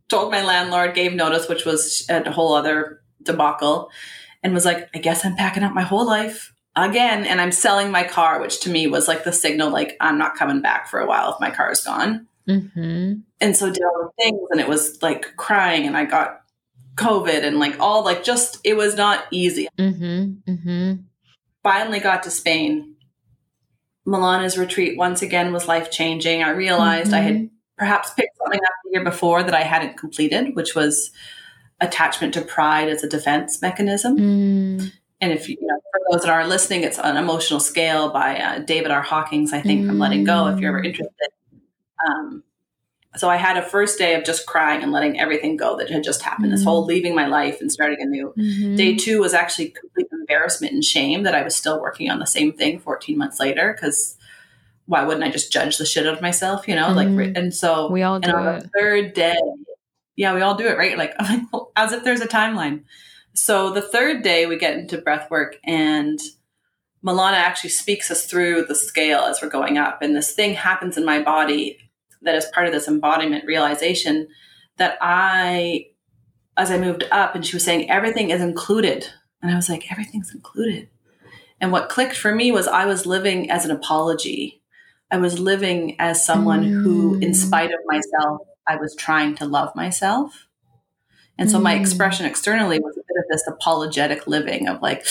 told my landlord, gave notice, which was a whole other debacle, and was like, I guess I'm packing up my whole life again, and I'm selling my car, which to me was like the signal, like I'm not coming back for a while if my car is gone. Mhm. And so did all the things, and it was like crying, and I got COVID, and like all like just it was not easy. Mhm. Mhm. Finally got to Spain. Milana's retreat once again was life changing. I realized I had perhaps picked something up the year before that I hadn't completed, which was attachment to pride as a defense mechanism. Mm. And if you, know, for those that are listening, it's an emotional scale by uh, David R. Hawkins, I think, from Letting Go, if you're ever interested. Um, so I had a first day of just crying and letting everything go that had just happened, this whole leaving my life and starting anew. Mhm. Day two was actually complete embarrassment and shame that I was still working on the same thing 14 months later because why wouldn't I just judge the shit out of myself, you know? Like, Mhm. and so We all and do on it. the third day, yeah, we all do it, right? Like, [laughs] like, as if there's a timeline. So the third day, we get into breath work, and Milana actually speaks us through the scale as we're going up. And this thing happens in my body that is part of this embodiment realization that I, as I moved up, and she was saying, everything is included. And I was like, everything's included. And what clicked for me was I was living as an apology. I was living as someone who, in Mm. spite of myself, I was trying to love myself. And so my Mm. expression externally was a bit of this apologetic living of like,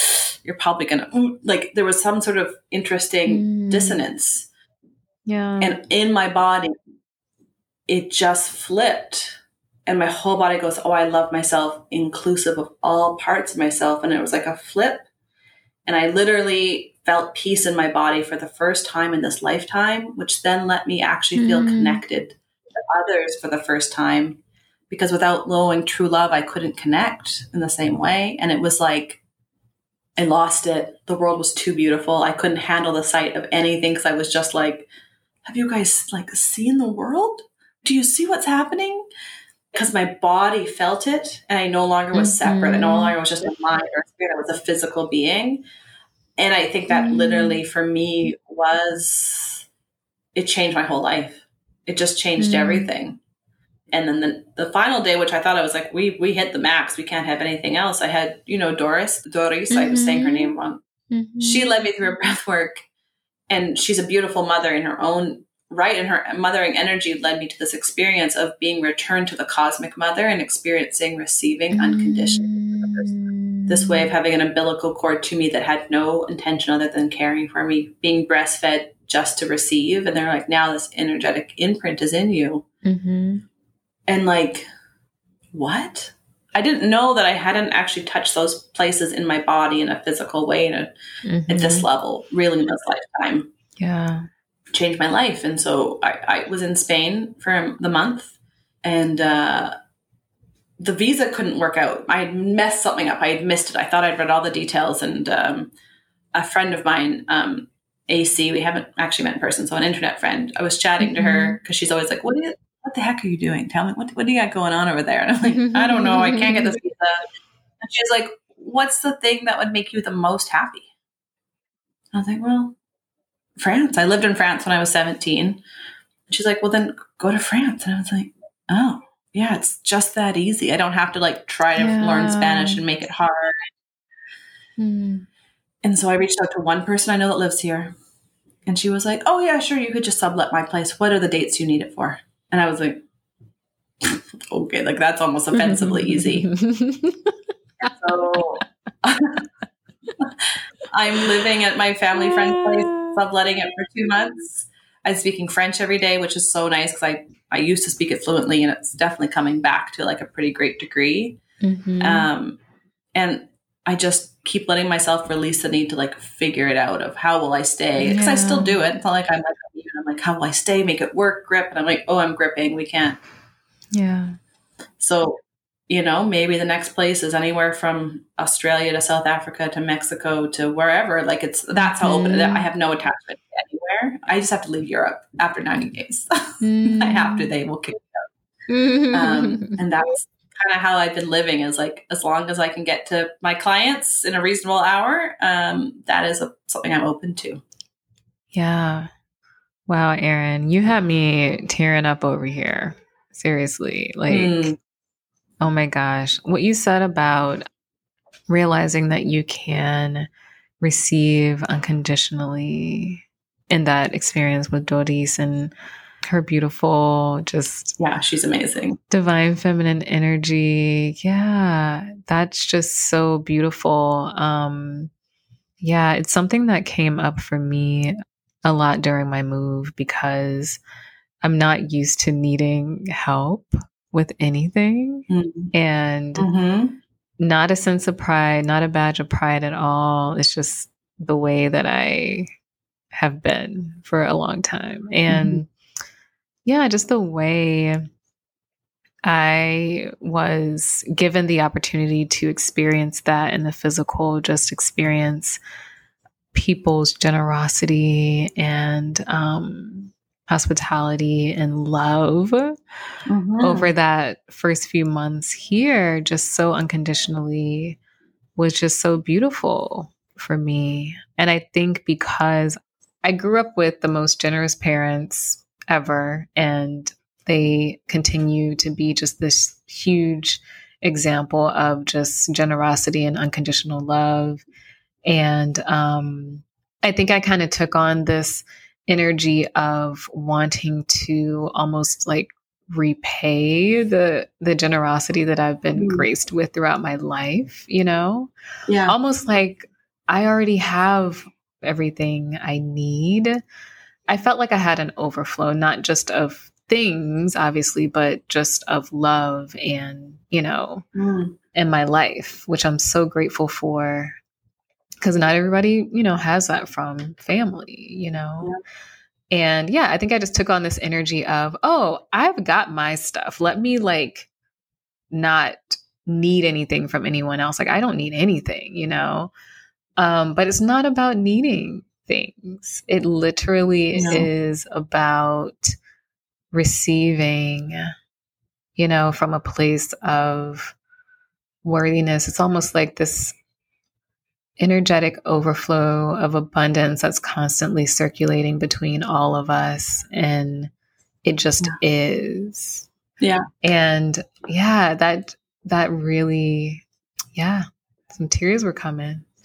you're probably gonna, mm, like, there was some sort of interesting Mm. dissonance. Yeah. And in my body, it just flipped. And my whole body goes, Oh, I love myself, inclusive of all parts of myself. And it was like a flip. And I literally felt peace in my body for the first time in this lifetime, which then let me actually feel Mm. connected to others for the first time. Because without knowing true love, I couldn't connect in the same way. And it was like, I lost it. The world was too beautiful. I couldn't handle the sight of anything because I was just like, have you guys like seen the world? Do you see what's happening? Because my body felt it and I no longer was separate. I no Mhm. longer was just a mind or a spirit. I was a physical being. And I think that Mm. literally for me was, it changed my whole life. It just changed Mm. everything. And then the, the final day, which I thought I was like, we we hit the max. We can't have anything else. I had, you know, Doris, Doris, I was saying her Mhm. name wrong she led me through a breath work and she's a beautiful mother in her own right and her mothering energy led me to this experience of being returned to the cosmic mother and experiencing receiving unconditionally the this way of having an umbilical cord to me that had no intention other than caring for me, being breastfed just to receive. And they're like, now this energetic imprint is in you. Mm-hmm. And like, what? I didn't know that I hadn't actually touched those places in my body in a physical way in a, Mm-hmm. at this level, really in this lifetime. Yeah. Changed my life. And so I, I was in Spain for the month and uh, the visa couldn't work out. I had messed something up. I had missed it. I thought I'd read all the details. And um, a friend of mine, um, AC, we haven't actually met in person, so an internet friend, I was chatting to her because she's always like, what, you, what the heck are you doing? Tell me, what, what do you got going on over there? And I'm like, I don't know. I can't get this visa. And she's like, what's the thing that would make you the most happy? I was like, well, France. I lived in France when I was 17. And she's like, well, then go to France. And I was like, oh, yeah, it's just that easy. I don't have to like try to Yeah. learn Spanish and make it hard. Mm. And so I reached out to one person I know that lives here. And she was like, oh, yeah, sure, you could just sublet my place. What are the dates you need it for? And I was like, [laughs] okay, like that's almost offensively easy. [laughs] So [laughs] I'm living at my family friend's place, subletting it for two months. I'm speaking French every day, which is so nice because I, I used to speak it fluently and it's definitely coming back to like a pretty great degree. Mhm. Um, and I just keep letting myself release the need to like figure it out of how will I stay because I still do it. It's not like I'm like I'm like how will I stay, make it work, grip, and I'm like oh I'm gripping, we can't. yeah. So you know maybe the next place is anywhere from Australia to South Africa to Mexico to wherever. Like it's that's how open it. Mhm. I have no attachment anywhere. I just have to leave Europe after 90 days. Mm. [laughs] I have to. They will kick me out. Um, [laughs] and that's kind of how I've been living is like as long as I can get to my clients in a reasonable hour, um, that is a, something I'm open to. Yeah. Wow, Erin, you had me tearing up over here. Seriously. Like, Mm. Oh my gosh. What you said about realizing that you can receive unconditionally in that experience with Doris and her beautiful, just Yeah, she's amazing. divine feminine energy. Yeah, that's just so beautiful. Um yeah, it's something that came up for me a lot during my move because I'm not used to needing help with anything Mm. and Mm-hmm. not a sense of pride, not a badge of pride at all. It's just the way that I have been for a long time. And yeah, just the way I was given the opportunity to experience that in the physical, just experience people's generosity and um, hospitality and love Mm-hmm. over that first few months here, just so unconditionally, was just so beautiful for me. And I think because I grew up with the most generous parents ever, and they continue to be just this huge example of just generosity and unconditional love. And um, I think I kind of took on this energy of wanting to almost like repay the the generosity that I've been Mm. graced with throughout my life, you know? Yeah. Almost like I already have everything I need. I felt like I had an overflow not just of things obviously, but just of love and, you know, Mm. in my life, which I'm so grateful for because not everybody, you know, has that from family, you know. And yeah, I think I just took on this energy of, oh, I've got my stuff. Let me like not need anything from anyone else. Like I don't need anything, you know. Um, but it's not about needing things. It literally No. is about receiving, you know, from a place of worthiness. It's almost like this energetic overflow of abundance that's constantly circulating between all of us. And it just is. Yeah. And yeah, that, that really, yeah, some tears were coming. [laughs]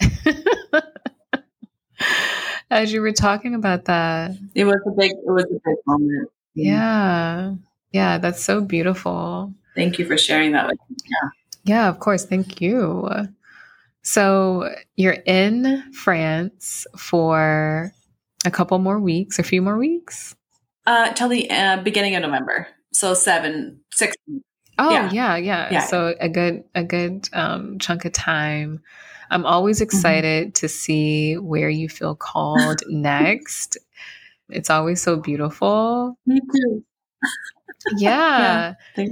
As you were talking about that. It was a big. It was a big moment. Yeah. Yeah, that's so beautiful. Thank you for sharing that with me. Yeah, of course. Thank you. So you're in France for a couple more weeks, a few more weeks? Uh, till the uh, beginning of November. So seven, six. Oh yeah. yeah, yeah, yeah. So a good, a good um, chunk of time. I'm always mm-hmm. excited mm-hmm. to see where you feel called [laughs] next. It's always so beautiful. Me too. yeah. [laughs] yeah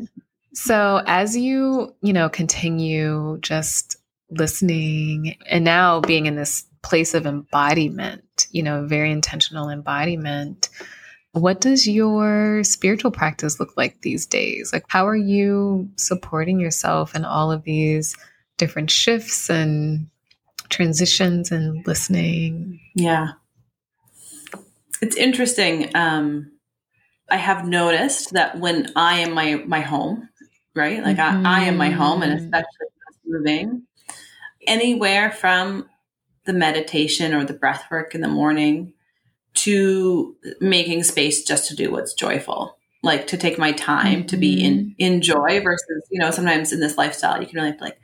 so as you, you know, continue just listening and now being in this place of embodiment, you know, very intentional embodiment, what does your spiritual practice look like these days? Like, how are you supporting yourself in all of these different shifts and transitions and listening? Yeah. It's interesting. Um, I have noticed that when I am my my home, right? Like mm-hmm. I, I am my home, and mm-hmm. especially moving anywhere from the meditation or the breath work in the morning to making space just to do what's joyful like to take my time mm-hmm. to be in mm-hmm. in joy versus you know sometimes in this lifestyle you can really have to like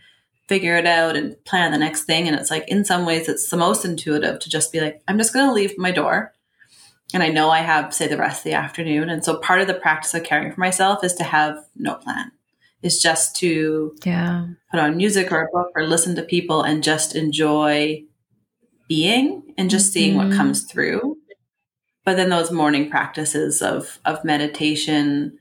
figure it out and plan the next thing and it's like in some ways it's the most intuitive to just be like i'm just going to leave my door and i know i have say the rest of the afternoon and so part of the practice of caring for myself is to have no plan is just to yeah put on music or a book or listen to people and just enjoy being and just seeing mm-hmm. what comes through but then those morning practices of of meditation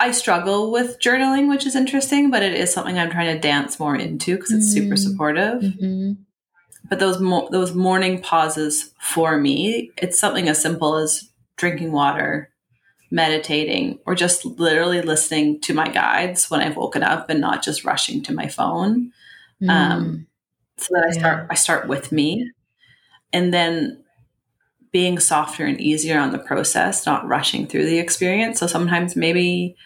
I struggle with journaling, which is interesting, but it is something I'm trying to dance more into because it's mm-hmm. super supportive. Mm-hmm. But those mo- those morning pauses for me, it's something as simple as drinking water, meditating, or just literally listening to my guides when I've woken up and not just rushing to my phone. Mm. Um, so that I yeah. start I start with me, and then being softer and easier on the process, not rushing through the experience. So sometimes maybe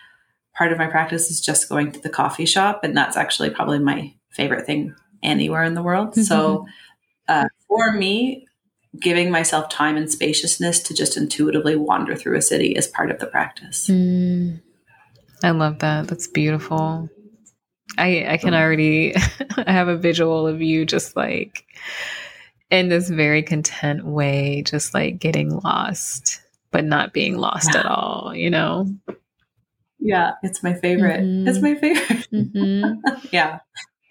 part of my practice is just going to the coffee shop, and that's actually probably my favorite thing anywhere in the world. Mm-hmm. So uh, for me, giving myself time and spaciousness to just intuitively wander through a city is part of the practice. Mm. I love that. That's beautiful. I I can already [laughs] I have a visual of you just like in this very content way, just like getting lost, but not being lost yeah. at all, you know? Yeah, it's my favorite. Mm-hmm. It's my favorite. Mm-hmm. [laughs] yeah.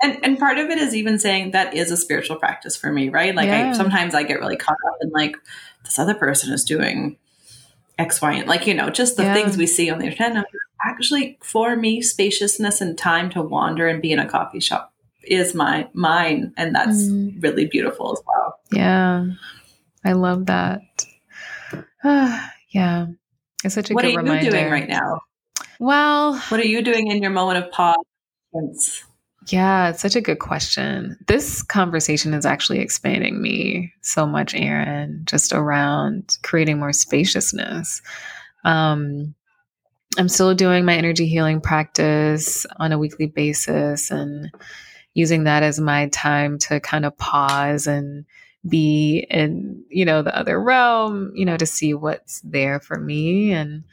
And and part of it is even saying that is a spiritual practice for me, right? Like yeah. I sometimes I get really caught up in like this other person is doing X, Y, and like, you know, just the yeah. things we see on the internet. Actually, for me, spaciousness and time to wander and be in a coffee shop is my mine and that's mm. really beautiful as well yeah i love that [sighs] yeah it's such a what good reminder. What are reminder. you doing right now well what are you doing in your moment of pause yeah it's such a good question. This conversation is actually expanding me so much Erin just around creating more spaciousness. Um I'm still doing my energy healing practice on a weekly basis and using that as my time to kind of pause and be in you know the other realm you know to see what's there for me. And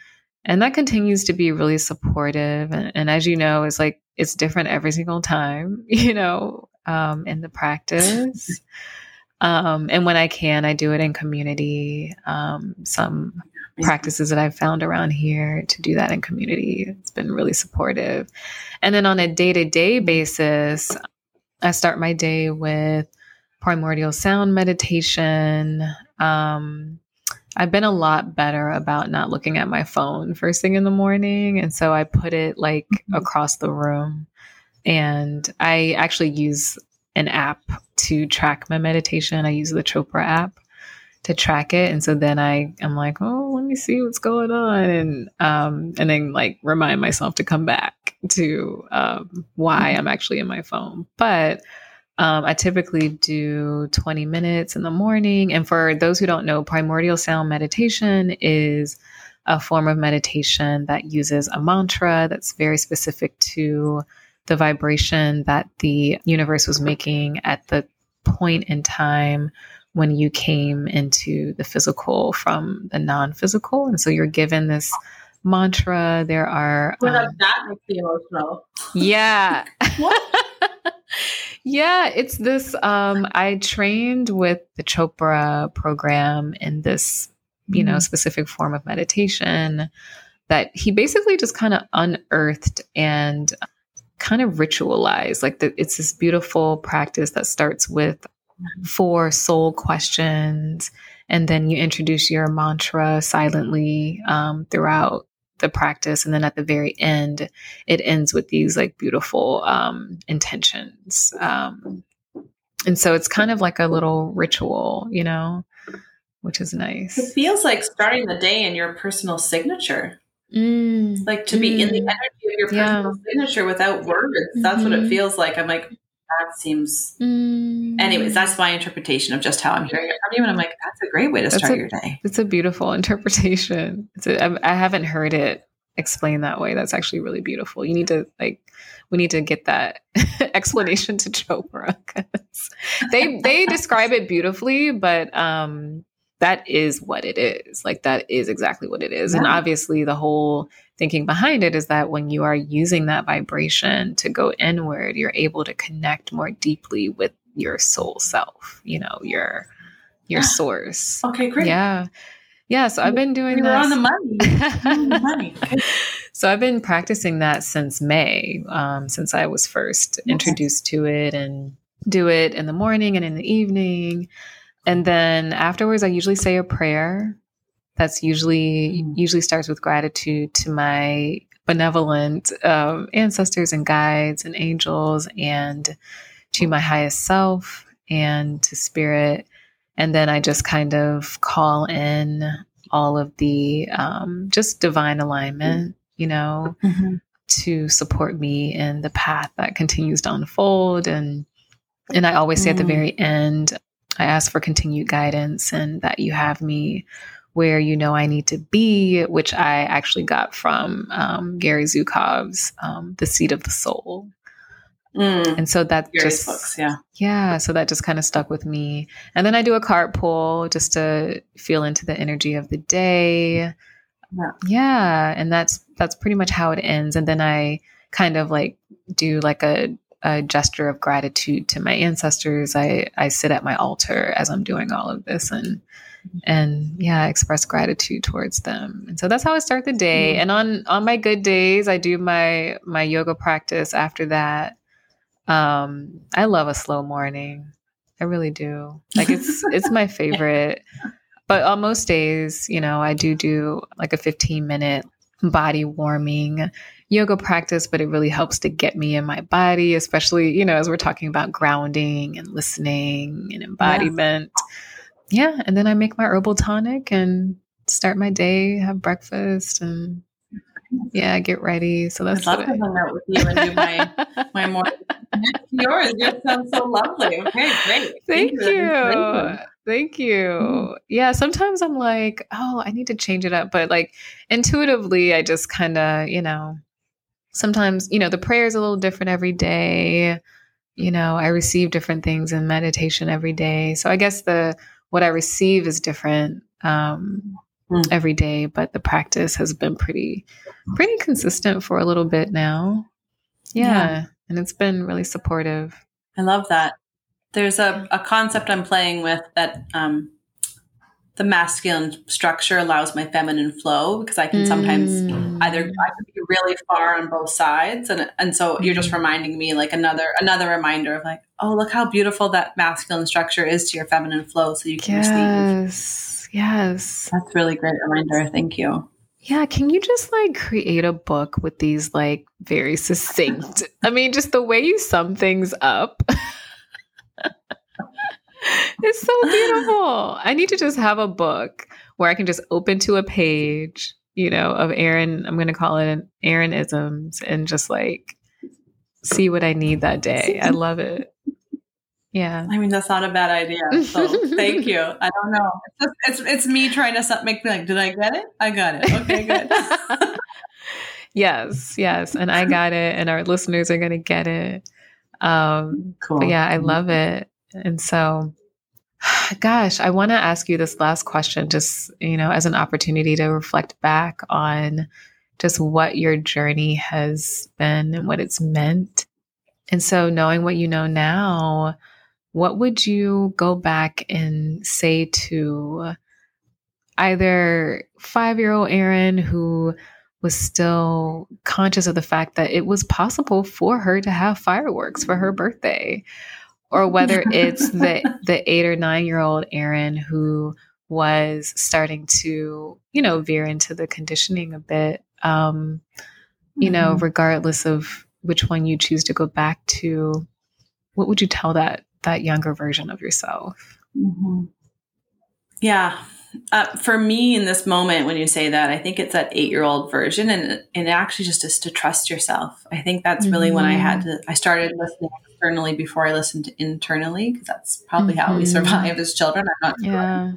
and that continues to be really supportive and, and as you know it's like it's different every single time [laughs] you know um, in the practice um, and when i can i do it in community um, some practices that I've found around here to do that in community. It's been really supportive. And then on a day to day basis, I start my day with primordial sound meditation. Um, I've been a lot better about not looking at my phone first thing in the morning. And so I put it like mm-hmm. across the room. And I actually use an app to track my meditation. I use the Chopra app to track it. And so then I am like, oh, let me see what's going on. And um, and then like remind myself to come back to um, why I'm actually in my phone. But um, I typically do 20 minutes in the morning. And for those who don't know, primordial sound meditation is a form of meditation that uses a mantra that's very specific to the vibration that the universe was making at the point in time when you came into the physical from the non physical. And so you're given this mantra. There are. Um, that makes me emotional. Yeah. [laughs] [laughs] Yeah, it's this. Um, I trained with the Chopra program in this, you know, Mhm. specific form of meditation that he basically just kind of unearthed and kind of ritualized. Like the, it's this beautiful practice that starts with four soul questions, and then you introduce your mantra silently um, throughout the practice, and then at the very end, it ends with these like beautiful um, intentions. Um, and so it's kind of like a little ritual, you know, which is nice. It feels like starting the day in your personal signature. Mm, Like to be in the Mm. energy of your Yeah. personal signature without words. That's what it Mhm. feels like. I'm like, that seems. mm. Anyways, that's my interpretation of just how I'm hearing it from you. And I'm like, that's a great way to That's start a- your day. It's a beautiful [laughs] interpretation. It's a, I, I haven't heard it explained that way. That's actually really beautiful. You need to like, we need to get that [laughs] explanation to Chopra because they [laughs] they describe it beautifully, but um, that is what it is. Like that is exactly what it is. And obviously, the whole thinking behind it is that when you are using that vibration to go inward, you're able to connect more deeply with your soul self. You know, your your source. Okay, great. Yeah. Yeah. So I've been doing that. on the money. On the [laughs] money. So I've been practicing that since May, um, since I was first introduced to it and do it in the morning and in the evening. And then afterwards, I usually say a prayer. That's usually Mm. usually starts with gratitude to my benevolent um, ancestors and guides and angels, and to my highest self and to spirit. And then I just kind of call in all of the um, just divine alignment, you know, Mhm. to support me in the path that continues to unfold. And and I always say at the Mm. very end, I ask for continued guidance and that you have me where you know I need to be, which I actually got from um, Gary Zukav's um, "The Seat of the Soul," Mm. and so that just books, yeah. yeah, so that just kind of stuck with me. And then I do a cart pull just to feel into the energy of the day. Yeah. Yeah, and that's that's pretty much how it ends. And then I kind of like do like a a gesture of gratitude to my ancestors. I I sit at my altar as I'm doing all of this and and yeah, express gratitude towards them. And so that's how I start the day. Mm. And on on my good days, I do my my yoga practice after that. Um, I love a slow morning. I really do. Like it's [laughs] it's my favorite. But on most days, you know, I do do like a 15 minute body warming yoga practice, but it really helps to get me in my body, especially, you know, as we're talking about grounding and listening and embodiment. Yeah. And then I make my herbal tonic and start my day, have breakfast, and yeah, get ready. So that's I'd love hang out with you and do my my [laughs] morning. Yours. Yours sounds so lovely. Okay, great. Thank for that you. Thank you. Yeah, sometimes I'm like, oh, I need to change it up. But like intuitively, I just kind of, you know, sometimes, you know, the prayer is a little different every day. You know, I receive different things in meditation every day. So I guess the what I receive is different um, Mm. every day, but the practice has been pretty, pretty consistent for a little bit now. Yeah. Yeah. And it's been really supportive. I love that. There's a, a concept I'm playing with that um, the masculine structure allows my feminine flow because I can sometimes Mm. either I can be really far on both sides and and so you're just reminding me like another another reminder of like oh look how beautiful that masculine structure is to your feminine flow so you can receive Yes. Yes. that's really great reminder thank you Yeah. Can you just like create a book with these like very succinct? I mean, just the way you sum things up. [laughs] [laughs] it's so beautiful. I need to just have a book where I can just open to a page, you know, of Erin. I'm going to call it an Erin isms and just like see what I need that day. I [laughs] love it. Yeah. I mean that's not a bad idea so thank you [laughs] I don't know it's just, it's, it's me trying to make me like did I get it I got it okay good yes, yes. And I got it, and our listeners are going to get it. Um, cool but yeah, I love it. And so, [sighs] gosh, I want to ask you this last question, just, you know, as an opportunity to reflect back on just what your journey has been and what it's meant And so, knowing what you know now, what would you go back and say to either five year old Erin who was still conscious of the fact that it was possible for her to have fireworks for her birthday? Or whether [laughs] it's the, the eight or nine year old Erin who was starting to, you know, veer into the conditioning a bit. Um, you know, mm-hmm. regardless of which one you choose to go back to, what would you tell that that younger version of yourself? Mm-hmm. Yeah. Uh, for me in this moment, when you say that, I think it's that eight year old version and, and actually just is to trust yourself. I think that's mm-hmm. really when I had mm-hmm. to, I started listening externally before I listened internally, because that's probably how we mm-hmm. survive as children. I'm not sure. Yeah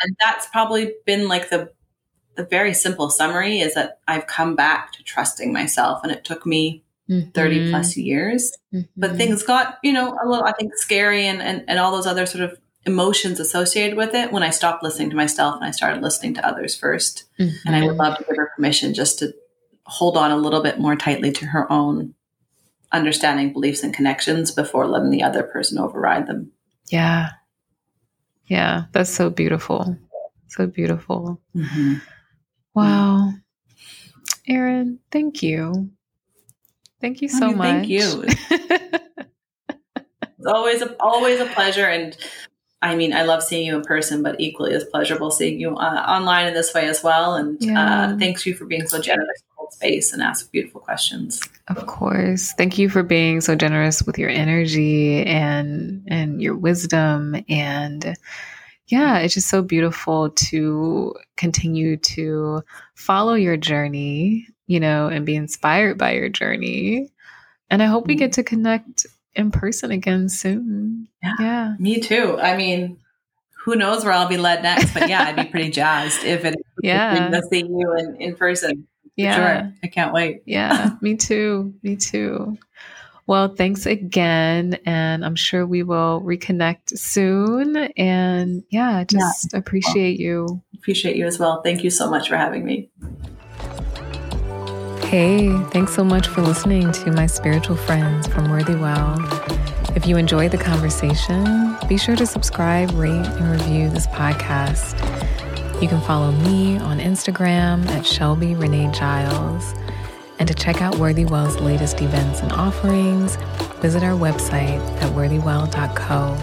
and that's probably been like the the very simple summary is that I've come back to trusting myself and it took me mm-hmm. 30 plus years mm-hmm. but things got you know a little I think scary and, and and all those other sort of emotions associated with it when I stopped listening to myself and I started listening to others 1st mm-hmm. and I would love to give her permission just to hold on a little bit more tightly to her own understanding beliefs and connections before letting the other person override them yeah yeah, that's so beautiful. So beautiful. Mm-hmm. Wow. Erin, thank you. Thank you so much. Thank you. [laughs] it's always a, always a pleasure and I mean, I love seeing you in person, but equally as pleasurable seeing you uh, online in this way as well. And uh, yeah. uh, thanks you for being so generous space and ask beautiful questions. Of course, thank you for being so generous with your energy and and your wisdom and yeah, it's just so beautiful to continue to follow your journey, you know, and be inspired by your journey. And I hope we get mm-hmm. to connect in person again soon. Yeah. yeah. Me too. I mean, who knows where I'll be led next, but yeah, I'd be [laughs] pretty jazzed if it yeah to see you in, in person. Yeah. Sure. I can't wait. Yeah, [laughs] me too. Me too. Well, thanks again. And I'm sure we will reconnect soon. And yeah, just yeah. appreciate you. Appreciate you as well. Thank you so much for having me. Hey, thanks so much for listening to my spiritual friends from Worthy Well. If you enjoyed the conversation, be sure to subscribe, rate, and review this podcast. You can follow me on Instagram at Shelby Renee Giles. And to check out Worthy Well's latest events and offerings, visit our website at worthywell.co.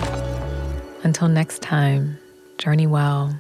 Until next time, journey well.